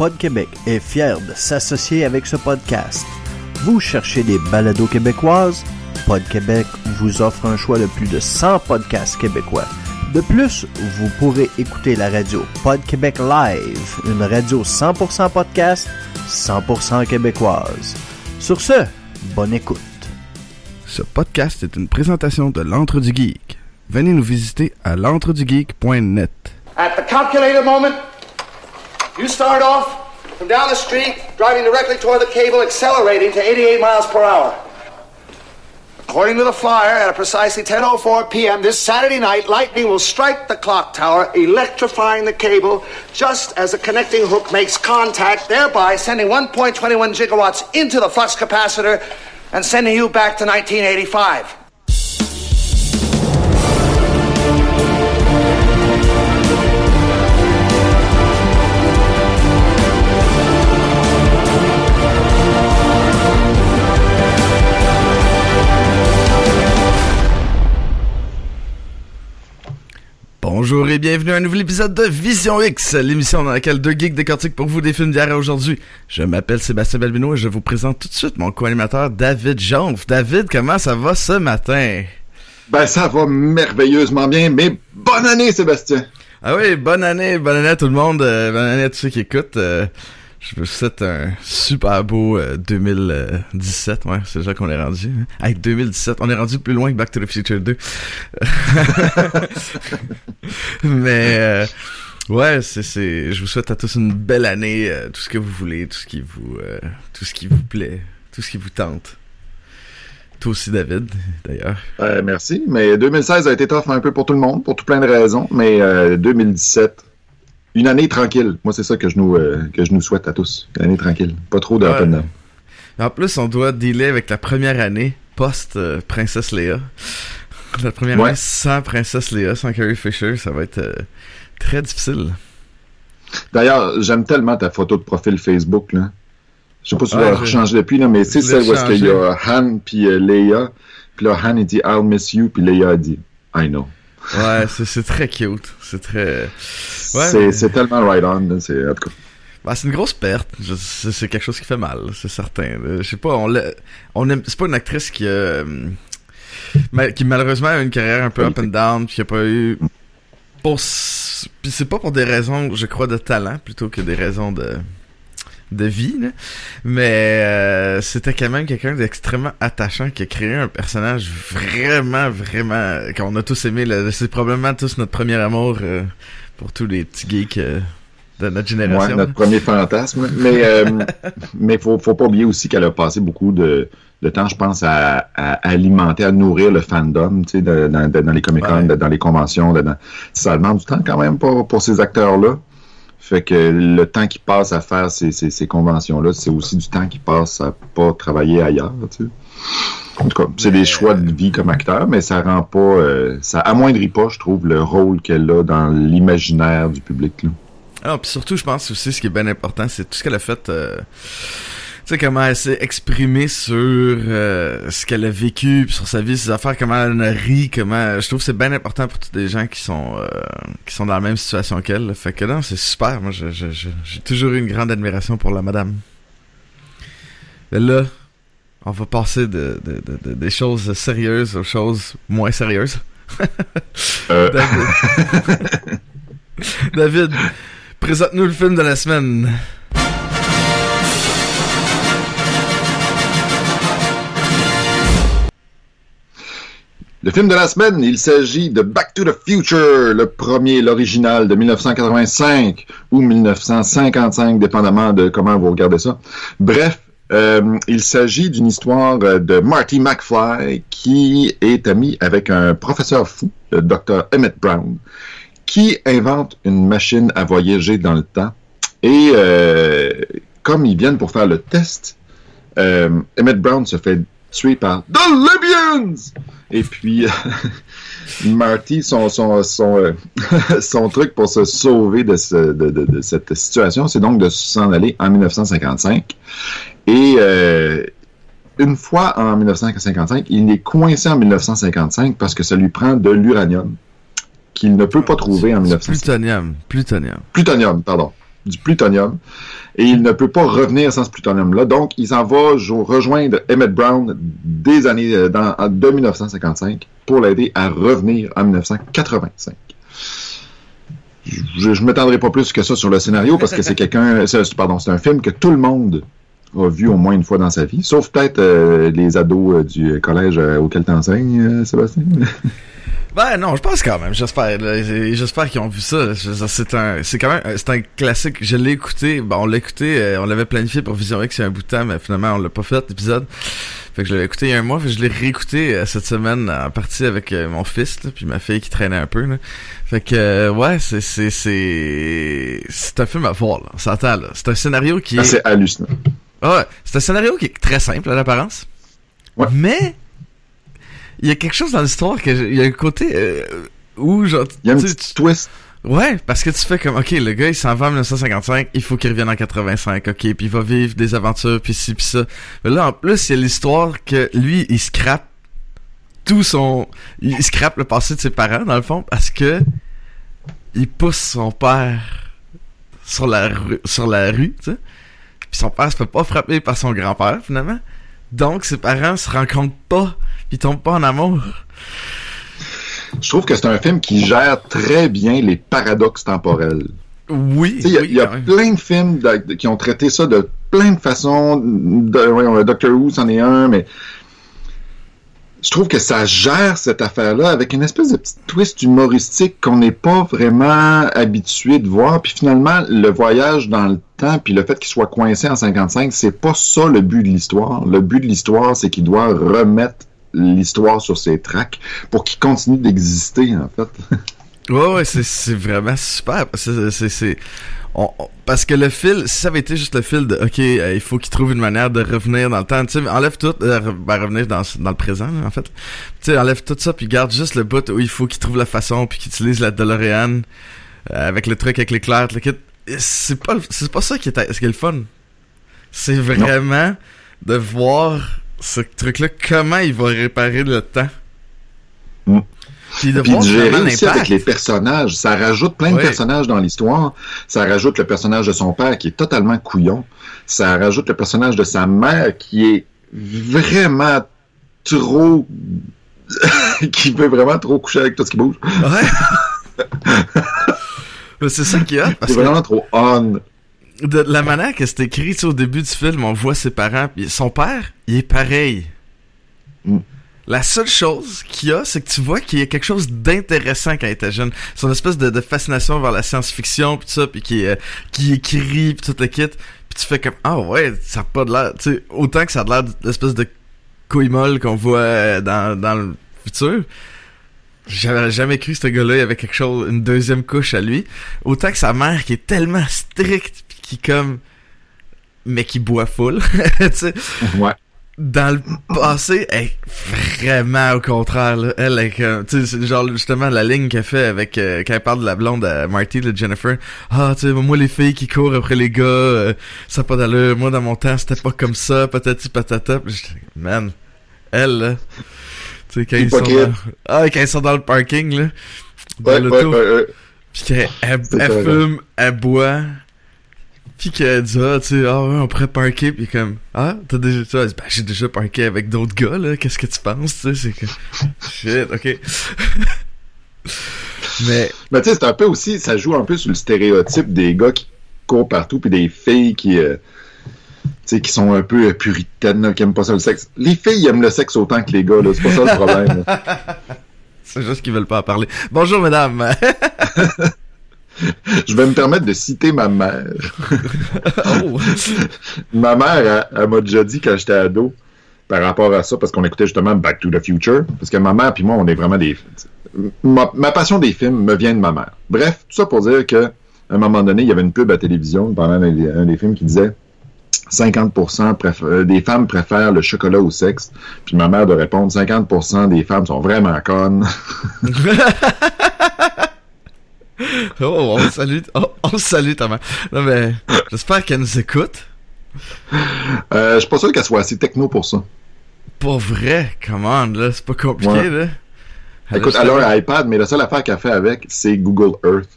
Pod Québec est fier de s'associer avec ce podcast. Vous cherchez des balados québécoises? Pod Québec vous offre un choix de plus de 100 podcasts québécois. De plus, vous pourrez écouter la radio Pod Québec Live, une radio 100% podcast, 100% québécoise. Sur ce, bonne écoute. Ce podcast est une présentation de l'Antre du Geek. Venez nous visiter à l'entredugeek.net. At the calculated moment, you start off from down the street, driving directly toward the cable, accelerating to 88 miles per hour. According to the flyer, at precisely 10.04 p.m. this Saturday night, lightning will strike the clock tower, electrifying the cable just as the connecting hook makes contact, thereby sending 1.21 gigawatts into the flux capacitor and sending you back to 1985. Bonjour et bienvenue à un nouvel épisode de Vision X, l'émission dans laquelle deux geeks décortiquent pour vous des films d'hier et aujourd'hui. Je m'appelle Sébastien Balbino et je vous présente tout de suite mon co-animateur David Jonf. David, comment ça va ce matin? Ben ça va merveilleusement bien, mais bonne année Sébastien! Ah oui, bonne année, bonne année à tout le monde, euh, bonne année à tous ceux qui écoutent. euh, je vous souhaite un super beau euh, 2017, ouais, c'est déjà qu'on est rendu. hein. Avec 2017, on est rendu plus loin que Back to the Future 2. Mais euh, ouais, c'est c'est je vous souhaite à tous une belle année, euh, tout ce que vous voulez, tout ce qui vous euh, tout ce qui vous plaît, tout ce qui vous tente. Toi aussi David, d'ailleurs. Euh, merci, mais 2016 a été tough un peu pour tout le monde, pour tout plein de raisons, mais euh, 2017, une année tranquille. Moi, c'est ça que je nous euh, que je nous souhaite à tous, une année tranquille, pas trop de Ouais. up. En plus, on doit dealer avec la première année post euh, Princesse Léa. La première Ouais. année sans Princesse Léa, sans Carrie Fisher, ça va être euh, très difficile. D'ailleurs, j'aime tellement ta photo de profil Facebook là. Je sais pas si tu Ouais, l'as rechangé depuis là, mais c'est celle où est-ce qu'il y a Han puis euh, Leia, puis là Han il dit I'll miss you, puis Leia a dit I know. Ouais, c'est très cute. C'est très... Ouais, c'est mais- tellement right on, c'est en tout cas. Bah, c'est une grosse perte. C'est quelque chose qui fait mal, c'est certain. Euh, Je sais pas, on on aime, c'est pas une actrice qui a, euh, qui malheureusement a une carrière un peu up and down, puis qui a pas eu pour, puis c'est pas pour des raisons, je crois, de talent plutôt que des raisons de de vie, là. mais euh, c'était quand même quelqu'un d'extrêmement attachant qui a créé un personnage vraiment, vraiment qu'on a tous aimé. C'est probablement tous notre premier amour euh, pour tous les petits geeks euh, de notre génération. Ouais, notre premier fantasme. Mais euh, mais faut faut pas oublier aussi qu'elle a passé beaucoup de, de temps, je pense, à, à alimenter, à nourrir le fandom, tu sais, dans, les Comic Con, Ouais. de- dans les conventions. dans- ça demande du temps quand même pour pour ces acteurs-là. Fait que le temps qu'ils passent à faire ces, ces, ces conventions-là, c'est aussi du temps qu'ils passent à pas travailler ailleurs, tu sais. En tout cas, c'est des choix de vie comme acteur, mais ça rend pas, euh, ça amoindrit pas, je trouve, le rôle qu'elle a dans l'imaginaire du public. Là. Ah, puis surtout, je pense aussi, ce qui est bien important, c'est tout ce qu'elle a fait. euh, sais, comment elle s'est exprimée sur euh, ce qu'elle a vécu, puis sur sa vie, ses affaires, comment elle en a ri, comment. Je trouve que c'est bien important pour tous les gens qui sont euh, qui sont dans la même situation qu'elle. Fait que non, c'est super. Moi, je- je- je- j'ai toujours eu une grande admiration pour la madame. Mais là, on va passer de, de- de- de- des choses sérieuses aux choses moins sérieuses. Euh, David. David, présente-nous le film de la semaine. Le film de la semaine, il s'agit de Back to the Future, le premier, l'original de 1985 ou 1955, dépendamment de comment vous regardez ça. Bref, euh, il s'agit d'une histoire euh, de Marty McFly qui est ami avec un professeur fou, le Dr. Emmett Brown, qui invente une machine à voyager dans le temps. Et euh, comme ils viennent pour faire le test, euh, Emmett Brown se fait tuer par The Libyans! Et puis, Marty, son, son, son, euh, son truc pour se sauver de, ce- de, de- de cette situation, c'est donc de s'en aller en 1955. Et euh, une fois en 1955, il est coincé en 1955 parce que ça lui prend de l'uranium qu'il ne peut pas trouver en 1955. Plutonium. Plutonium. Plutonium, pardon. Du plutonium et il ne peut pas revenir sans ce plutonium-là. Donc, il s'en va rejoindre Emmett Brown des années euh, dans, de 1955 pour l'aider à revenir en 1985. Je, je m'étendrai pas plus que ça sur le scénario parce que c'est quelqu'un, pardon, c'est un film que tout le monde a vu au moins une fois dans sa vie, sauf peut-être euh, les ados euh, du collège auquel tu enseignes, Sébastien. Ben non, je pense quand même. J'espère. J'espère qu'ils ont vu ça. C'est un, c'est quand même, c'est un classique. Je l'ai écouté. Bon, on l'a écouté. Euh, on l'avait planifié pour Vision X il y a un bout de temps, mais finalement on l'a pas fait l'épisode. Fait que je l'avais écouté il y a un mois. Fait que je l'ai réécouté euh, cette semaine en partie avec euh, mon fils, puis ma fille qui traînait un peu. Là. Fait que ouais, c'est c'est c'est c'est un film à voir. Là. On s'entend là. C'est un scénario qui ah, C'est hallucinant. ouais, c'est un scénario qui est très simple à l'apparence. Ouais. Mais il y a quelque chose dans l'histoire que il y a un côté euh, où genre il y a un petit twist. Ouais parce que tu fais comme ok le gars il s'en va en 1955 il faut qu'il revienne en 85 ok puis il va vivre des aventures puis ci puis ça. Mais là en plus il y a l'histoire que lui il scrape tout son il scrape le passé de ses parents dans le fond parce que il pousse son père sur la rue sur la rue tu sais. Puis son père se fait pas frapper par son grand-père finalement donc ses parents se rencontrent pas il tombe pas en amour. Je trouve que c'est un film qui gère très bien les paradoxes temporels. Oui. Il y a, plein de films qui ont traité ça de plein de façons. De, Doctor Who, c'en est un, mais je trouve que ça gère cette affaire-là avec une espèce de petit twist humoristique qu'on n'est pas vraiment habitué de voir. Puis finalement, le voyage dans le temps, puis le fait qu'il soit coincé en 55, c'est pas ça le but de l'histoire. Le but de l'histoire, c'est qu'il doit remettre l'histoire sur ses tracks pour qu'il continue d'exister, en fait. ouais, ouais, c'est vraiment super. C'est parce que le fil, si ça avait été juste le fil de OK, euh, il faut qu'il trouve une manière de revenir dans le temps, tu sais, enlève tout, euh, ben, revenir dans, dans le présent, en fait. Tu sais, enlève tout ça, puis garde juste le bout où il faut qu'il trouve la façon, puis qu'il utilise la DeLorean euh, avec le truc avec l'éclair, c'est pas, c'est pas ça qui est, ce qui est le fun. C'est vraiment de voir ce truc-là, comment il va réparer le temps. Mm. Puis de, gérer aussi avec les personnages. Ça rajoute plein de personnages dans l'histoire. Ça rajoute le personnage de son père qui est totalement couillon. Ça rajoute le personnage de sa mère qui est vraiment trop... qui veut vraiment trop coucher avec tout ce qui bouge. Ouais. c'est ça qu'il y a. C'est vraiment trop on de la manière que c'est écrit au début du film, on voit ses parents, son père, il est pareil. Mm. La seule chose qu'il y a, c'est que tu vois qu'il y a quelque chose d'intéressant quand il était jeune. Son espèce de, fascination vers la science-fiction pis tout ça, puis qui, euh, qui écrit pis tout le kit. Puis tu fais comme ah ouais, ça a pas de l'air, tu sais, autant que ça a l'air d'espèce de couille molle qu'on voit euh, dans, le futur. J'avais jamais cru ce gars-là, il avait quelque chose, une deuxième couche à lui. Autant que sa mère qui est tellement stricte qui comme mais qui boit full, tu sais. Ouais. Dans le passé, elle vraiment au contraire. Là. Elle est comme, tu sais, genre justement la ligne qu'elle fait avec euh, quand elle parle de la blonde à Marty, de Jennifer. Ah, tu sais, moi les filles qui courent après les gars, euh, ça pas d'allure. Moi dans mon temps, c'était pas comme ça, patati patata. Man, elle là, tu sais quand ils sont dans, ah quand ils sont dans le parking là, dans ouais, l'auto, ouais, ouais, puis qu'elle elle, elle fume, elle boit puis qu'elle dit, ah, tu sais, ah, ouais, on pourrait parker, puis comme, ah, t'as déjà, tu ben, j'ai déjà parké avec d'autres gars, là, qu'est-ce que tu penses, tu sais, c'est que, shit, ok. Mais. Mais tu sais, c'est un peu aussi, ça joue un peu sur le stéréotype des gars qui courent partout, puis des filles qui, euh, tu sais, qui sont un peu euh, puritaines, qui aiment pas ça le sexe. Les filles aiment le sexe autant que les gars, là, c'est pas ça le problème. c'est juste qu'ils veulent pas en parler. Bonjour, mesdames. Je vais me permettre de citer ma mère. oh. ma mère, elle, m'a déjà dit quand j'étais ado, par rapport à ça, parce qu'on écoutait justement Back to the Future, parce que ma mère puis moi, on est vraiment des... Ma, passion des films me vient de ma mère. Bref, tout ça pour dire que à un moment donné, il y avait une pub à télévision pendant un des, un des films qui disait 50% euh, des femmes préfèrent le chocolat au sexe. Puis ma mère de répondre 50% des femmes sont vraiment connes. oh, on salue, oh, on salue ta mère. Non, mais j'espère qu'elle nous écoute. Euh, je suis pas sûr qu'elle soit assez techno pour ça. Pas vrai, commande, là, c'est pas compliqué, là. Écoute, elle a un iPad, mais la seule affaire qu'elle fait avec, c'est Google Earth.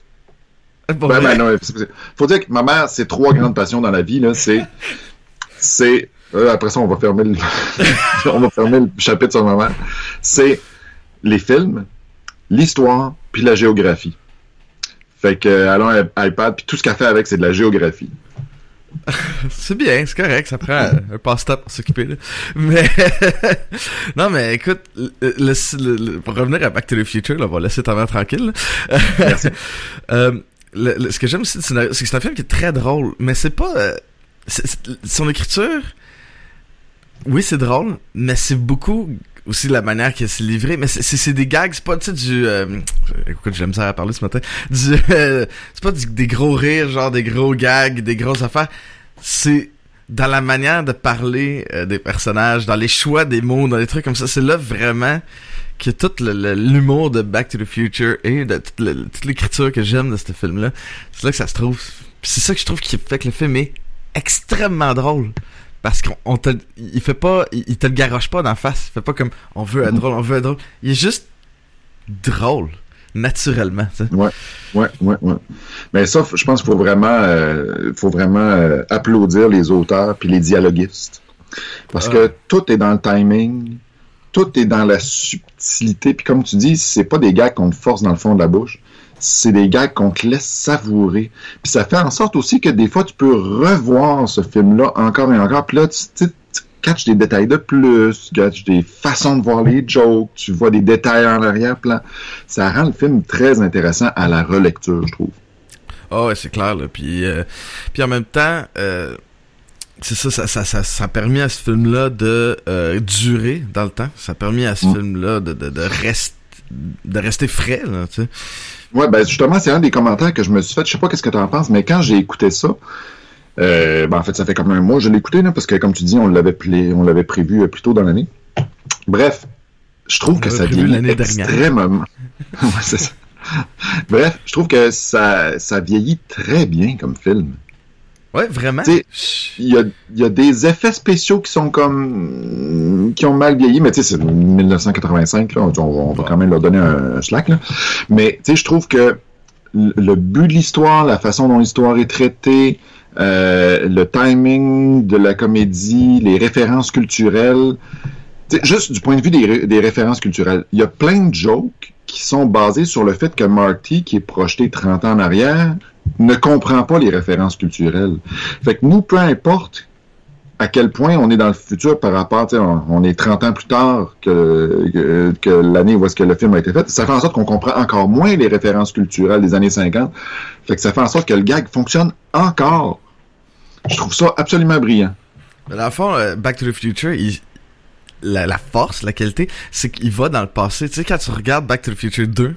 Pour Ben, ben, non, faut dire que ma mère, c'est trois grandes passions dans la vie, là. C'est, c'est, euh, après ça, on va fermer le, on va fermer le chapitre sur ma mère. C'est les films, l'histoire, puis la géographie. Fait que, elle a un iPad, puis tout ce qu'elle fait avec, c'est de la géographie. C'est bien, c'est correct, ça prend un passe-temps pour s'occuper. là. Mais non, mais écoute, le, le- le- le- pour revenir à Back to the Future, là, on va laisser ta mère tranquille. là. Euh, ce que j'aime aussi c'est que c'est un film qui est très drôle, mais c'est pas euh, son écriture. Oui, c'est drôle, mais c'est beaucoup aussi la manière qu'il s'est livré. Mais c'est- des gags, c'est pas du. Euh, écoute, j'ai misère à parler ce matin. Euh, c'est pas du- des gros rires, genre des gros gags, des grosses affaires. C'est dans la manière de parler euh, des personnages, dans les choix des mots, dans les trucs comme ça. C'est là vraiment que tout l'humour de Back to the Future et de toute, l'écriture que j'aime de ce film-là, c'est là que ça se trouve. C'est ça que je trouve qui fait que le film est extrêmement drôle. Parce qu'on on te, il fait pas, il, il te le garoche pas d'en face. Il fait pas comme, on veut être drôle, on veut être drôle. Il est juste drôle. Naturellement, tu sais. Ouais, ouais, ouais, ouais. Mais ça, je pense qu'il faut vraiment, euh, faut vraiment euh, applaudir les auteurs puis les dialoguistes. Parce que tout est dans le timing, tout est dans la subtilité. Puis comme tu dis, c'est pas des gags qu'on force dans le fond de la bouche. C'est des gags qu'on te laisse savourer. Puis ça fait en sorte aussi que des fois, tu peux revoir ce film-là encore et encore. Puis là, tu, tu, tu catches des détails de plus, tu catches des façons de voir les jokes, tu vois des détails en arrière-plan. Ça rend le film très intéressant à la relecture, je trouve. Ah ouais, c'est clair, là. Puis, euh, puis en même temps, euh, c'est ça, ça, ça, ça, ça a permis à ce film-là de euh, durer dans le temps. Ça a permis à ce Mm. film-là de, de, de, rest- de rester frais, là, tu sais. Ouais, ben justement, c'est un des commentaires que je me suis fait. Je sais pas qu'est-ce que tu en penses, mais quand j'ai écouté ça, euh, ben en fait, ça fait comme un mois que je l'ai écouté, là, parce que comme tu dis, on l'avait on l'avait prévu euh, plus tôt dans l'année. Bref, je trouve On que ça vieillit extrêmement. Ouais, ça. Bref, je trouve que ça, ça vieillit très bien comme film. Ouais, vraiment. Il y a, y a des effets spéciaux qui sont comme qui ont mal vieilli, mais tu sais, c'est 1985, là, on, on va quand même leur donner un, un slack. Là. Mais tu sais, je trouve que le but de l'histoire, la façon dont l'histoire est traitée, euh, le timing de la comédie, les références culturelles, juste du point de vue des, ré- des références culturelles, il y a plein de jokes qui sont basés sur le fait que Marty, qui est projeté 30 ans en arrière, ne comprend pas les références culturelles. Fait que nous, peu importe à quel point on est dans le futur par rapport, on, on est 30 ans plus tard que, l'année où est-ce que le film a été fait, ça fait en sorte qu'on comprend encore moins les références culturelles des années 50. Fait que ça fait en sorte que le gag fonctionne encore. Je trouve ça absolument brillant. Mais Dans le fond, euh, Back to the Future, la, la force, la qualité, c'est qu'il va dans le passé. Tu sais, quand tu regardes Back to the Future 2,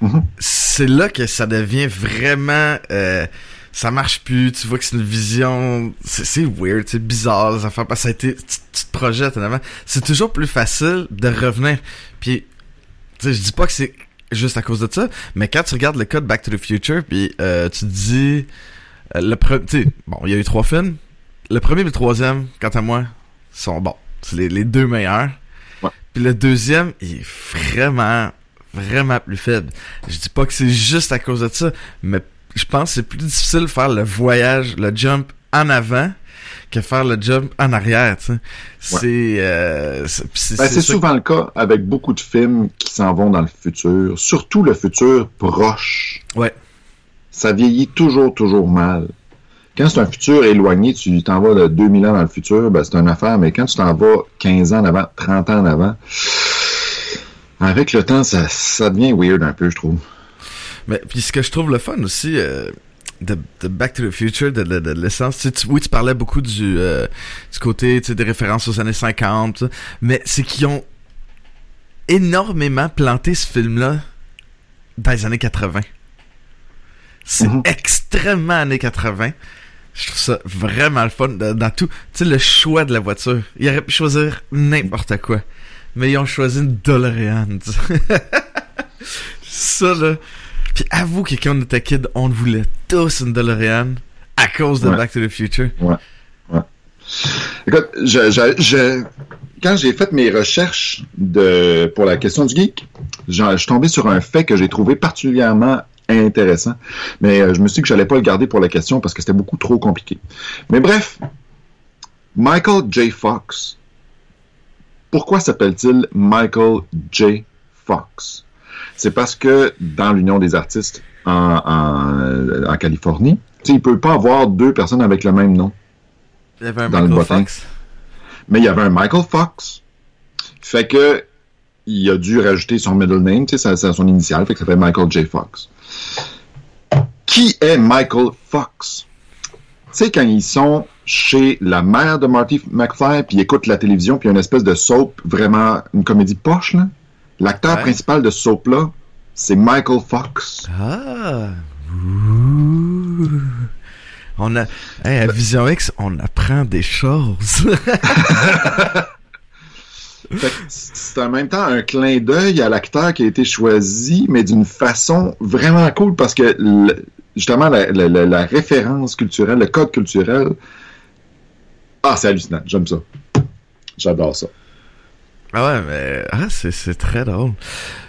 Mhm. c'est là que ça devient vraiment... euh, ça marche plus, tu vois que c'est une vision... C'est weird, c'est bizarre, les affaires, parce que ça a été... Tu, tu te projettes en avant. C'est toujours plus facile de revenir. Puis, tu sais, je dis pas que c'est juste à cause de ça, mais quand tu regardes le code Back to the Future, puis euh, tu te dis... euh, le pre- tu sais, bon, il y a eu trois films. Le premier et le troisième, quant à moi, sont bons. C'est les, les deux meilleurs. Puis le deuxième, il est vraiment, vraiment plus faible. Je dis pas que c'est juste à cause de ça, mais je pense que c'est plus difficile de faire le voyage, le jump en avant que faire le jump en arrière, tu sais. C'est, euh, c'est, Ben, souvent le cas avec beaucoup de films qui s'en vont dans le futur, surtout le futur proche. Ouais. Ça vieillit toujours, toujours mal. Quand c'est un futur éloigné, tu t'en vas de 2000 ans dans le futur, ben, c'est une affaire, mais quand tu t'en vas 15 ans en avant, 30 ans en avant, avec le temps, ça, ça devient weird un peu, je trouve. Mais puis ce que je trouve le fun aussi euh, de, de Back to the Future, de, de, de l'essence, tu tu- oui, tu parlais beaucoup du, euh, du côté tu sais, des références aux années 50, tout ça, mais c'est qu'ils ont énormément planté ce film-là dans les années 80. C'est Mhm. extrêmement années 80. Je trouve ça vraiment le fun dans, dans tout. Tu sais, le choix de la voiture. Ils auraient pu choisir n'importe quoi. Mais ils ont choisi une DeLorean. ça, là. Puis avoue que quand on était kid, on voulait tous une DeLorean à cause de Ouais. Back to the Future. Écoute, je, je, je- quand j'ai fait mes recherches de, pour la question du geek, je suis tombé sur un fait que j'ai trouvé particulièrement intéressant. Mais euh, je me suis dit que j'allais pas le garder pour la question parce que c'était beaucoup trop compliqué. Mais bref, Michael J. Fox. Pourquoi s'appelle-t-il Michael J. Fox? C'est parce que dans l'Union des artistes en, en, en Californie, il ne peut pas avoir deux personnes avec le même nom. Il y avait un Dans le Michael bottin. Fox. Mais il y avait un Michael Fox. Fait que il a dû rajouter son middle name, tu sais, son initial, fait que ça fait Michael J. Fox. Qui est Michael Fox? Tu sais, quand ils sont chez la mère de Marty McFly, puis ils écoutent la télévision, puis il y a une espèce de soap, vraiment une comédie poche, là. L'acteur Ouais. principal de ce soap-là, c'est Michael Fox. Ah. Ouh. On a, hey, à Vision X, on apprend des choses. C'est en même temps un clin d'œil à l'acteur qui a été choisi, mais d'une façon vraiment cool parce que le- justement la, la- la- la référence culturelle, le code culturel, ah c'est hallucinant, j'aime ça, j'adore ça. ah ouais, mais ah, c'est, c'est très drôle.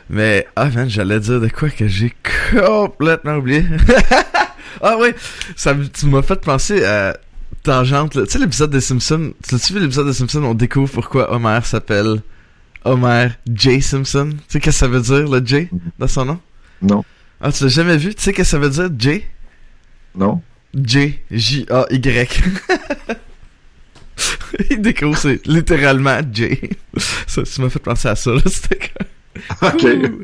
Mais ah man, j'allais dire de quoi que j'ai complètement oublié. ah ouais, ça, tu m'as fait penser à Tangente. Tu sais l'épisode des Simpsons. Tu as-tu vu l'épisode des Simpsons? On découvre pourquoi Homer s'appelle Homer J Simpson. Tu sais qu'est-ce que ça veut dire le J dans son nom? Non, Ah tu l'as jamais vu? Tu sais qu'est-ce que ça veut dire J? Non, J, J-A-Y. Il découvre, c'est littéralement J. Ça, tu m'as fait penser à ça, là. C'était comme... ok, Ouh.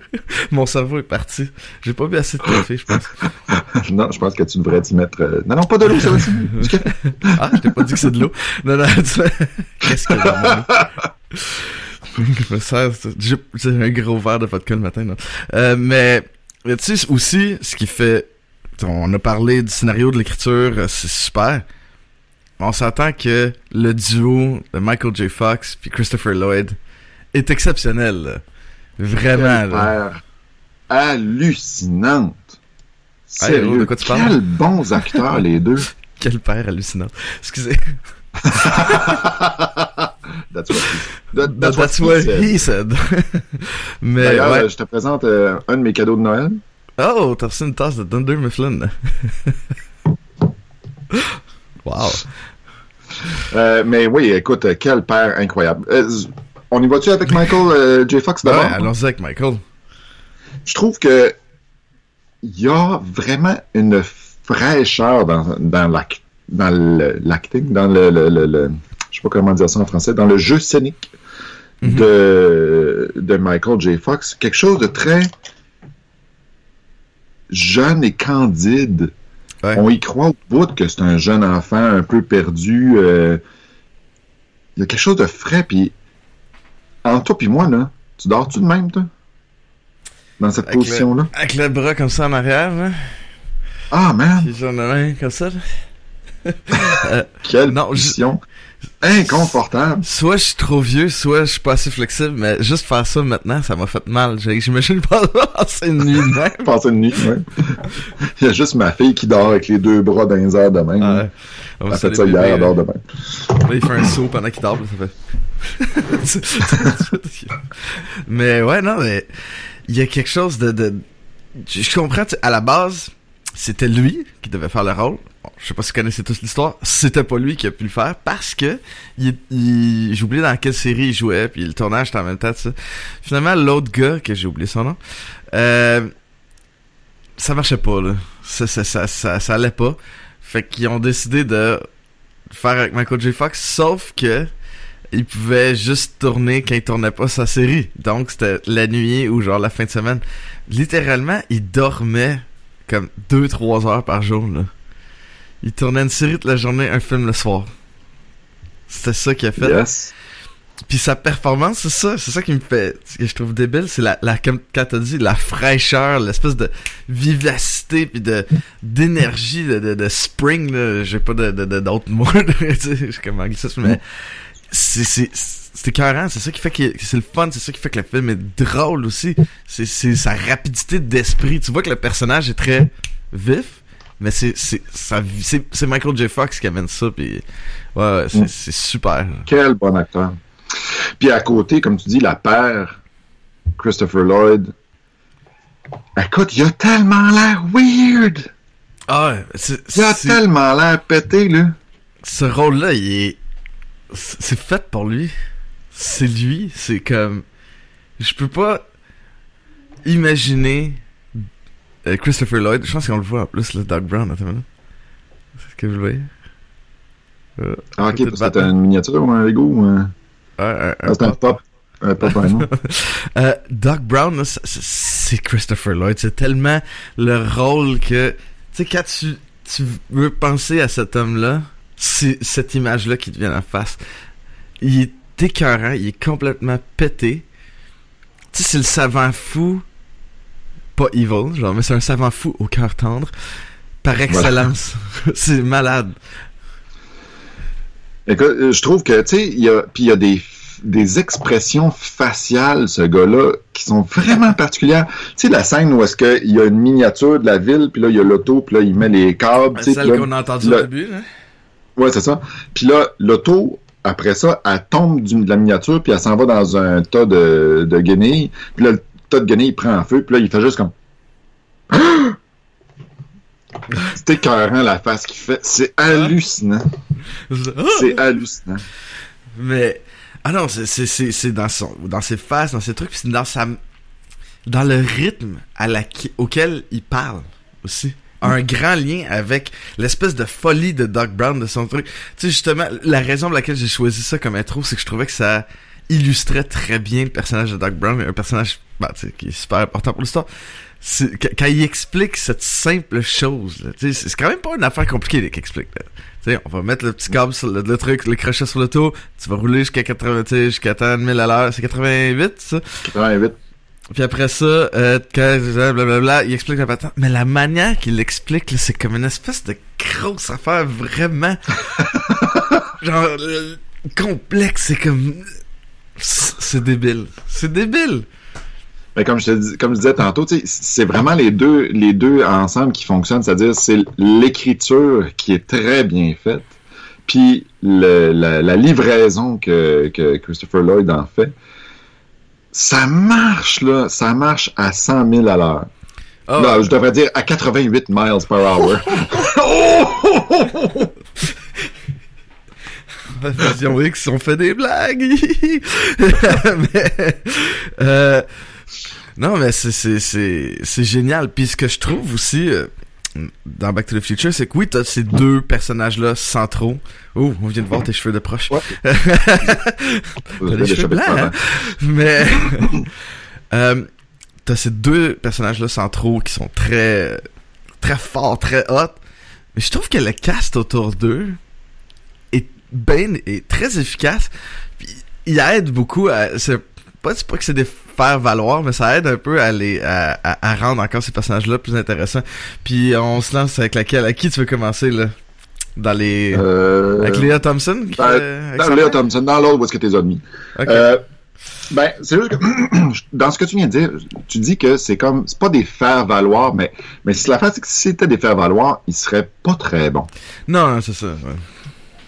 Mon cerveau est parti. J'ai pas bu assez de café, je pense. non, je pense que tu devrais t'y mettre. euh, Non, non, pas de l'eau, ça va. Ah, je t'ai pas dit que c'est de l'eau. Non, non, tu Qu'est-ce que? Je me sers, j'ai un gros verre de vodka le matin. Euh, mais, tu sais, aussi, ce qui fait, on a parlé du scénario de l'écriture, euh, c'est super. On s'entend que le duo de Michael J. Fox puis Christopher Lloyd est exceptionnel, là. Vraiment, Quelle là. hallucinante. Sérieux, de quoi tu parles? quels bons acteurs les deux. Quel père hallucinant. Excusez. That's what he, that- That's, that's what, what he said. he said. Mais, D'ailleurs, ouais. je te présente euh, un de mes cadeaux de Noël. Oh, t'as reçu une tasse de Thunder Mifflin. wow. Euh, mais oui, écoute, quel père incroyable. Euh, on y va-tu avec Michael euh, J. Fox Ouais, d'abord? allons-y avec Michael. Je trouve que il y a vraiment une fraîcheur dans, l'acting, dans le, le, le- le- je sais pas comment dire ça en français, dans le jeu scénique Mhm. de, de Michael J. Fox. Quelque chose de très jeune et candide. Ouais. On y croit au bout que c'est un jeune enfant un peu perdu. euh, il y a quelque chose de frais, puis entre toi puis moi, là, tu dors-tu de même, toi? Dans cette position-là? Avec le bras comme ça en arrière, là. Ah, man! Puis genre la main comme ça, là. Quelle Non, je- position inconfortable. Soit je suis trop vieux, soit je suis pas assez flexible, mais juste faire ça maintenant, ça m'a fait mal. J'imagine pas passer une nuit même. Passer une nuit, ouais. Il y a juste ma fille qui dort avec les deux bras dans les airs de même. On Elle fait ça hier, elle dort là. de même. Là, il fait un saut pendant qu'il dort, ça fait. mais ouais, non, mais il y a quelque chose de, de... Je comprends, tu à la base, c'était lui qui devait faire le rôle. Bon, je sais pas si vous connaissez tous l'histoire. C'était pas lui qui a pu le faire parce que il, il- j'ai dans quelle série il jouait, puis le tournage était en même temps. Finalement, l'autre gars, que j'ai oublié son nom, euh, ça marchait pas, là. Ça, ça, ça, ça, ça allait pas. Fait qu'ils ont décidé de faire avec Michael J. Fox, sauf que il pouvait juste tourner quand il tournait pas sa série. Donc c'était la nuit ou genre la fin de semaine. Littéralement, il dormait comme 2-3 heures par jour. Là. Il tournait une série toute la journée, un film le soir. C'était ça qu'il a fait. Yes. Puis sa performance, c'est ça, c'est ça qui me fait, que je trouve débile, c'est la, la, comme quand t'as dit, la fraîcheur, l'espèce de vivacité puis de, d'énergie, de, de, de spring, là, j'ai pas de, de, de- d'autres mots, là, tu sais, je suis comme anglicisme, mais c'est, c'est, c'est écœurant, c'est ça qui fait que c'est le fun, c'est ça qui fait que le film est drôle aussi, c'est, c'est sa rapidité d'esprit, tu vois que le personnage est très vif, mais c'est, c'est, ça, c'est, c'est Michael J. Fox qui amène ça, puis ouais, c'est, Mm. c'est super. Quel bon acteur. Puis à côté, comme tu dis, la paire, Christopher Lloyd, Écoute, il a tellement l'air weird! Ah, Il a tellement l'air pété, là. ce rôle-là, il est. C'est fait pour lui. C'est lui. C'est comme. Je peux pas imaginer euh, Christopher Lloyd. Je pense qu'on le voit en plus, le Doc Brown. Attends. C'est ce que je voyais. Euh, Ah, ok, parce que une miniature ou un Lego ou un... Ouais, un- un Ah, c'est un pop. Un pop. Euh, Doc Brown, c'est- Christopher Lloyd. C'est tellement le rôle que, tu sais, quand tu, tu veux penser à cet homme-là, cette image-là qui te vient en face. Il est écœurant, il est complètement pété. Tu sais, c'est le savant fou, pas evil, genre, mais c'est un savant fou au cœur tendre, par excellence. c'est malade. Écoute, euh, je trouve que, tu sais, il y a, puis il y a des, des expressions faciales, ce gars-là, qui sont vraiment particulières. Tu sais, la scène où est-ce qu'il y a une miniature de la ville, puis là, il y a l'auto, puis là, il met les câbles, sais, Celle qu'on a entendue au début, là. Ouais, c'est ça. Puis là, l'auto, après ça, elle tombe de la miniature, puis elle s'en va dans un tas de, de guenilles. Puis là, le tas de guenilles, il prend en feu, puis là, il fait juste comme... C'est écœurant, la face qu'il fait. C'est hallucinant. C'est hallucinant. Mais ah non, c'est c'est c'est c'est dans son dans ses faces, dans ses trucs, puis c'est dans sa dans le rythme à la auquel il parle aussi. Un grand lien avec l'espèce de folie de Doc Brown de son truc. Tu sais justement, la raison pour laquelle j'ai choisi ça comme intro, c'est que je trouvais que ça illustrait très bien le personnage de Doc Brown, un personnage bah, qui est super important pour l'histoire. Quand il explique cette simple chose, tu sais, c'est quand même pas une affaire compliquée qu'il explique. Là. On va mettre le petit câble sur le, truc, le crochet sur l'auto, tu vas rouler jusqu'à 80, tu sais, jusqu'à tant de 1000 à l'heure, c'est 88, ça? 88. Puis après ça, euh, quand, blablabla, il explique la patente. Mais la manière qu'il l'explique, c'est comme une espèce de grosse affaire vraiment, genre, euh, complexe, c'est comme, c'est débile. C'est débile. Mais comme je te dis, comme je disais tantôt, c'est vraiment les deux, les deux ensemble qui fonctionnent, c'est-à-dire c'est l'écriture qui est très bien faite, puis le- la, la livraison que, que Christopher Lloyd en fait. Ça marche, là, ça marche à 100 000 à l'heure. Ah, Là, je devrais dire à 88 miles per hour. Vision X, on fait des blagues. mais, euh, non, mais c'est, c'est, c'est, c'est génial. Puis ce que je trouve aussi euh, dans Back to the Future, c'est que oui, t'as ces deux personnages-là centraux. Oh, on vient de voir tes cheveux de proche. Ouais. T'as des cheveux blancs, hein? Mais euh, t'as ces deux personnages-là centraux qui sont très, très forts, très hot. Mais je trouve que le cast autour d'eux est bien est très efficace. Puis il aide beaucoup à. Pas, c'est pas que c'est des faire valoir, mais ça aide un peu à les à, à, à rendre encore ces personnages-là plus intéressants. Puis on se lance avec laquelle À qui tu veux commencer là? Dans les. Euh, avec Léa Thompson qui, ben, euh, avec dans sa Léa mère? Thompson, dans l'autre, où est-ce que t'es admis? Euh, ben, c'est juste que, dans ce que tu viens de dire, tu dis que c'est comme, c'est pas des faire-valoir, mais, mais si la face, c'est que si c'était des faire-valoir, ils seraient pas très bons. Non, non, c'est ça. ouais.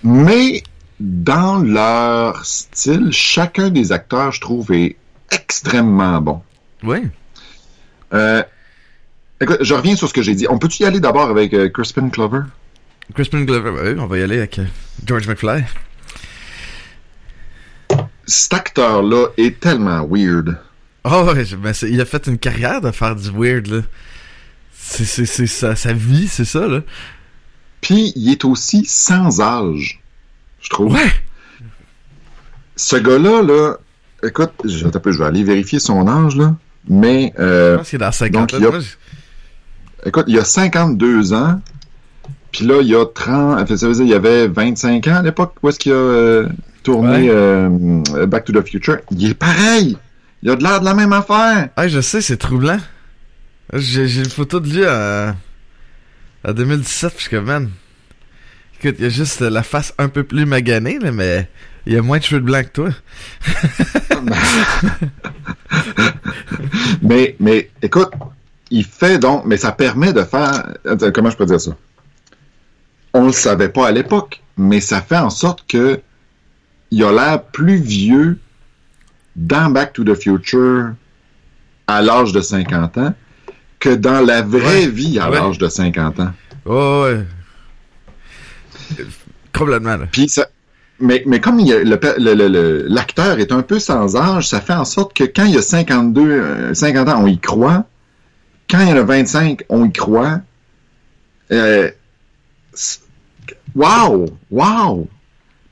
Mais, dans leur style, chacun des acteurs, je trouve, est extrêmement bon. Oui. Euh, écoute, je reviens sur ce que j'ai dit. On peut-tu y aller d'abord avec euh, Crispin Clover? Crispin Glover, ouais, on va y aller avec euh, George McFly. Cet acteur-là est tellement weird. Oh, ouais, je- ben il a fait une carrière de faire du weird, là. C'est, c'est, c'est sa, sa vie, c'est ça, là. Puis, il est aussi sans âge, je trouve. Ouais! Ce gars-là, là, écoute, je, je vais aller vérifier son âge, là. Mais, Je euh, pense qu'il est dans 50 donc, il a- je- écoute, il a 52 ans. Puis là, il y a 30... Ça veut dire, il y avait 25 ans à l'époque. Où est-ce qu'il a euh, tourné Ouais. euh, Back to the Future? Il est pareil! Il a de l'air de la même affaire! Ah, je sais, c'est troublant. J'ai, une photo de lui à, à 2017, puis je suis comme, man. Écoute, il y a juste la face un peu plus maganée, là, mais il y a moins de cheveux de blanc que toi. Mais, mais, écoute, il fait donc... Mais ça permet de faire... Attends, Comment je peux dire ça? On le savait pas à l'époque, mais ça fait en sorte que il a l'air plus vieux dans Back to the Future à l'âge de 50 ans. que dans la vraie Ouais. vie à Ouais. l'âge de 50 ans. Oh, ouais. Complètement. Puis ça, mais, mais comme l'acteur est un peu sans âge, ça fait en sorte que quand il y a 52, euh, 50 ans, on y croit. Quand il y en a 25, on y croit. Euh, wow! Wow!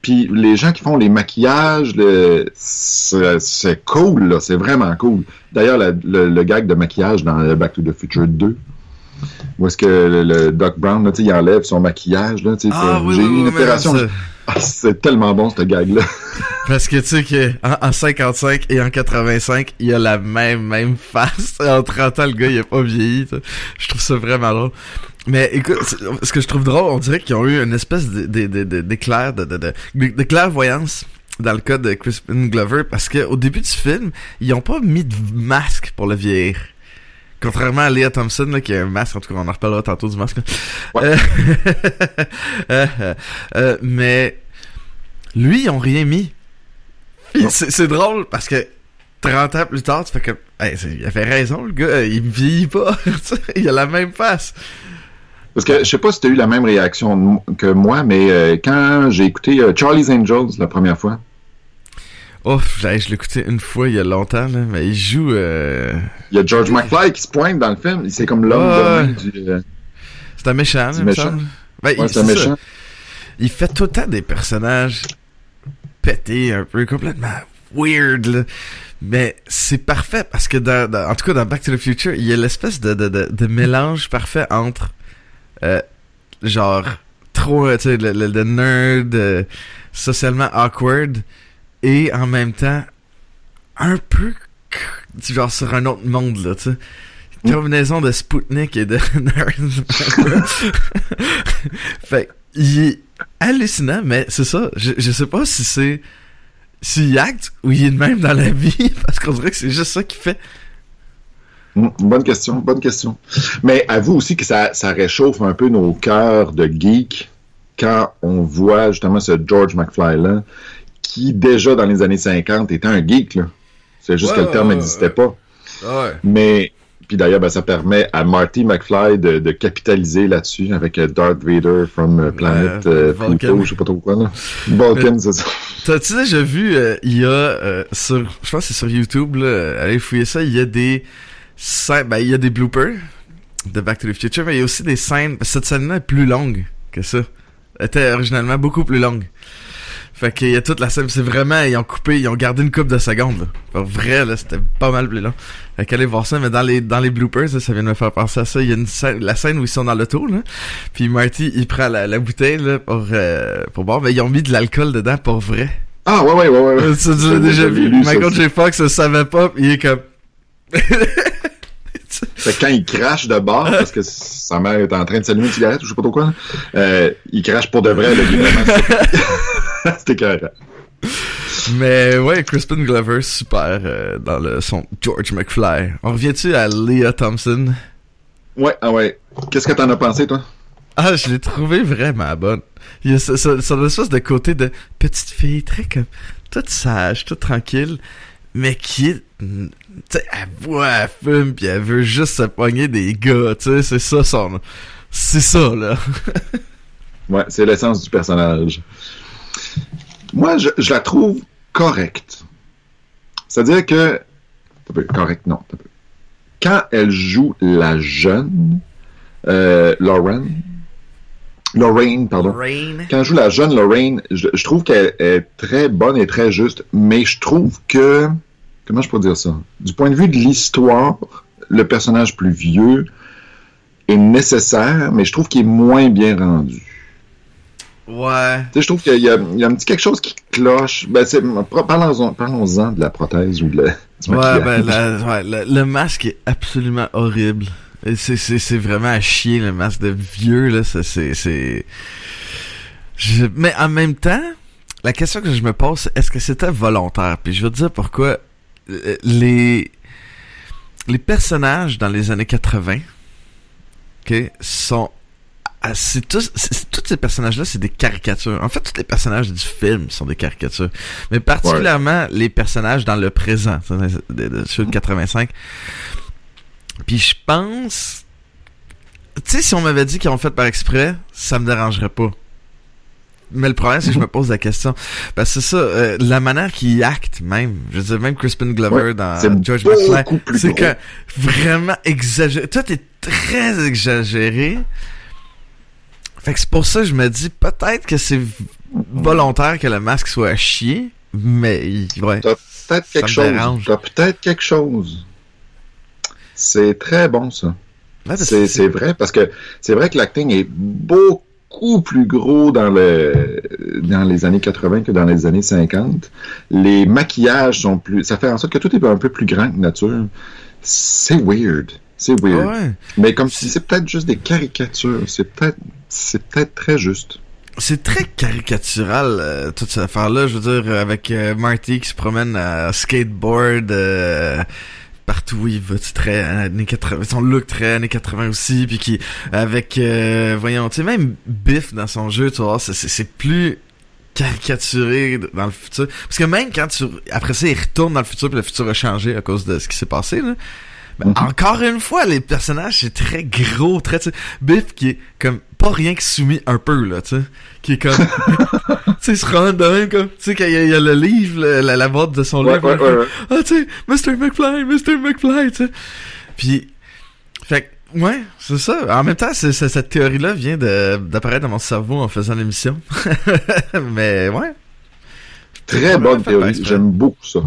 Puis les gens qui font les maquillages, c'est cool. C'est vraiment cool. D'ailleurs, le, le gag de maquillage dans Back to the Future 2, où est-ce que le, le Doc Brown, là, tu sais, il enlève son maquillage, là, tu sais, Ah, oui, j'ai eu une oui, opération. Ah, c'est tellement bon, ce gag-là. Parce que tu sais que en, en 55 et en 85, il a la même même face. En 30 ans, le gars, il a pas vieilli. Je trouve ça vraiment drôle. Mais écoute, ce que je trouve drôle, on dirait qu'ils ont eu une espèce de- de- de- de- d'éclair de, de, de, de clairvoyance dans le cas de Crispin Glover parce que au début du film, ils ont pas mis de masque pour le vieillir. Contrairement à Leah Thompson, là, qui a un masque, en tout cas, on en reparlera tantôt du masque. Ouais. Euh, euh, euh, mais lui, ils ont rien mis. C'est drôle parce que 30 ans plus tard, tu fais que, hey, il avait raison, le gars, il vieillit pas. Il a la même face. Parce que je sais pas si tu as eu la même réaction que moi, mais euh, quand j'ai écouté euh, Charlie's Angels la première fois, Oh, je l'ai écouté une fois il y a longtemps, là, mais il joue. Euh... il y a George McFly qui se pointe dans le film. C'est comme l'homme du. euh, C'est un méchant, là, C'est il méchant. Ben, il- ouais, un méchant. ça. Il fait tout le temps des personnages pétés, un peu complètement weird, là. Mais c'est parfait parce que dans, dans- en tout cas dans Back to the Future, il y a l'espèce de, de, de, de mélange parfait entre euh, genre trop, tu sais, le, le, le nerd socialement awkward et en même temps un peu genre sur un autre monde là, tu sais. Mm. Combinaison de Spoutnik et de fait il est hallucinant, mais c'est ça. Je, je sais pas si c'est s'il acte ou il est de même dans la vie, parce qu'on dirait que c'est juste ça qu'il fait. Mm, Bonne question, bonne question. Mais avoue aussi que ça, ça réchauffe un peu nos cœurs de geeks quand on voit justement ce George McFly-là, qui déjà dans les années 50 était un geek. là. C'est juste Ouais, que le terme n'existait ouais. pas. Ouais. Mais, puis d'ailleurs, ben, ça permet à Marty McFly de, de capitaliser là-dessus avec euh, Darth Vader from euh, Planet euh. Pluto, je sais pas trop quoi. Là. Vulcan, c'est ça. T'as-tu déjà vu, euh, il y a euh, sur, je pense que c'est sur YouTube, là, allez fouiller ça, il y a des ben il y a des bloopers de Back to the Future, mais il y a aussi des scènes, cette scène-là est plus longue que ça. Elle était originalement beaucoup plus longue. Fait qu'il y a toute la scène, c'est vraiment, ils ont coupé, ils ont gardé une coupe de secondes, là. Pour vrai, là, c'était pas mal plus long. Fait qu'allez voir ça, mais dans les, dans les bloopers, là, ça vient de me faire penser à ça. Il y a une scène, la scène où ils sont dans l'auto, là. Puis Marty, il prend la, la bouteille, là, pour, euh, pour boire, mais ils ont mis de l'alcool dedans pour vrai. Ah, ouais, ouais, ouais, ouais. ouais. Ça, tu l'as déjà vu. Michael. J. Fox ne savait pas, il est comme... Fait que quand il crache de bord, parce que sa mère est en train de s'allumer une cigarette ou je sais pas trop quoi, euh, il crache pour de vrai, là, il est vraiment... C'était carré. Mais ouais, Crispin Glover, super euh, dans le son George McFly. On revient-tu à Leah Thompson? Ouais, ah ouais. Qu'est-ce que t'en as pensé, toi? Ah, je l'ai trouvé vraiment bonne. Il y a son espèce de côté de petite fille très comme toute sage, toute tranquille, mais qui est, mm, tu sais, elle boit, elle fume, puis elle veut juste se pogner des gars, tu sais, c'est ça son, c'est ça là. Ouais, c'est l'essence du personnage. Moi, je, je la trouve correcte. C'est-à-dire que... Correct, non. Quand elle joue la jeune, euh, Lauren... Lorraine, pardon. Rain. Quand elle joue la jeune Lorraine, je, je trouve qu'elle est très bonne et très juste, mais je trouve que... Comment je peux dire ça? Du point de vue de l'histoire, le personnage plus vieux est nécessaire, mais je trouve qu'il est moins bien rendu. Ouais. Tu sais, je trouve qu'il y y a un petit quelque chose qui cloche. Ben, c'est, parlons-en, parlons-en de la prothèse ou de la, du Ouais, ben, la- ouais, le, le masque est absolument horrible. C'est, vraiment à chier, le masque de vieux, là. C'est. Je- Mais en même temps, la question que je me pose, est-ce que c'était volontaire? Puis je te dire pourquoi. Euh, Les, les personnages dans les années 80, ok, sont c'est tous, c'est- tous ces personnages-là, c'est des caricatures. En fait, tous les personnages du film sont des caricatures. Mais particulièrement les personnages dans le présent, ceux de 85. Puis je pense... Tu sais, si on m'avait dit qu'ils ont fait par exprès, ça me dérangerait pas. Mais le problème, c'est que je me pose la question. Parce que c'est ça, euh, la manière qu'il acte même. Je veux dire, même Crispin Glover Ouais, dans George McFly. C'est que vraiment exagéré. Toi, t'es très exagéré. Fait que c'est pour ça que je me dis peut-être que c'est volontaire que le masque soit à chier. Mais ouais. T'as peut-être quelque chose. dérange. T'as peut-être quelque chose. C'est très bon, ça. Ouais, C'est c'est vrai, parce que c'est vrai que l'acting est beaucoup plus gros dans le dans les années 80 que dans les années 50. Les maquillages sont plus... Ça fait en sorte que tout est un peu plus grand que nature. C'est weird. C'est weird. Ouais. Mais comme si c'est peut-être juste des caricatures. C'est peut-être c'est peut-être très juste. C'est très caricatural, euh, toute cette affaire-là. Je veux dire, euh, avec euh, Marty qui se promène à skateboard euh, partout où il va, c'est très années 80, son look très années 80 aussi, puis qui avec, euh, voyons, tu sais, même Biff dans son jeu, tu vois, c'est- plus caricaturé dans le futur. Parce que même quand tu, après ça, il retourne dans le futur, puis le futur a changé à cause de ce qui s'est passé, là. Ben, Mhm. Encore une fois, les personnages, c'est très gros, très, tu Biff qui est comme pas rien que soumis un peu, là, tu sais, qui est comme, tu sais, se rend de même, comme, tu sais, qu'il y, a- il y a le livre, le- la, la boîte de son Ouais, livre, ouais, ouais, ouais. ah, tu sais, Mr. McFly, Mr. McFly, tu sais. Puis, fait que, ouais, c'est ça. En même temps, cette théorie-là vient d'apparaître dans mon cerveau en faisant l'émission. Mais, ouais. Très bonne théorie. J'aime beaucoup ça.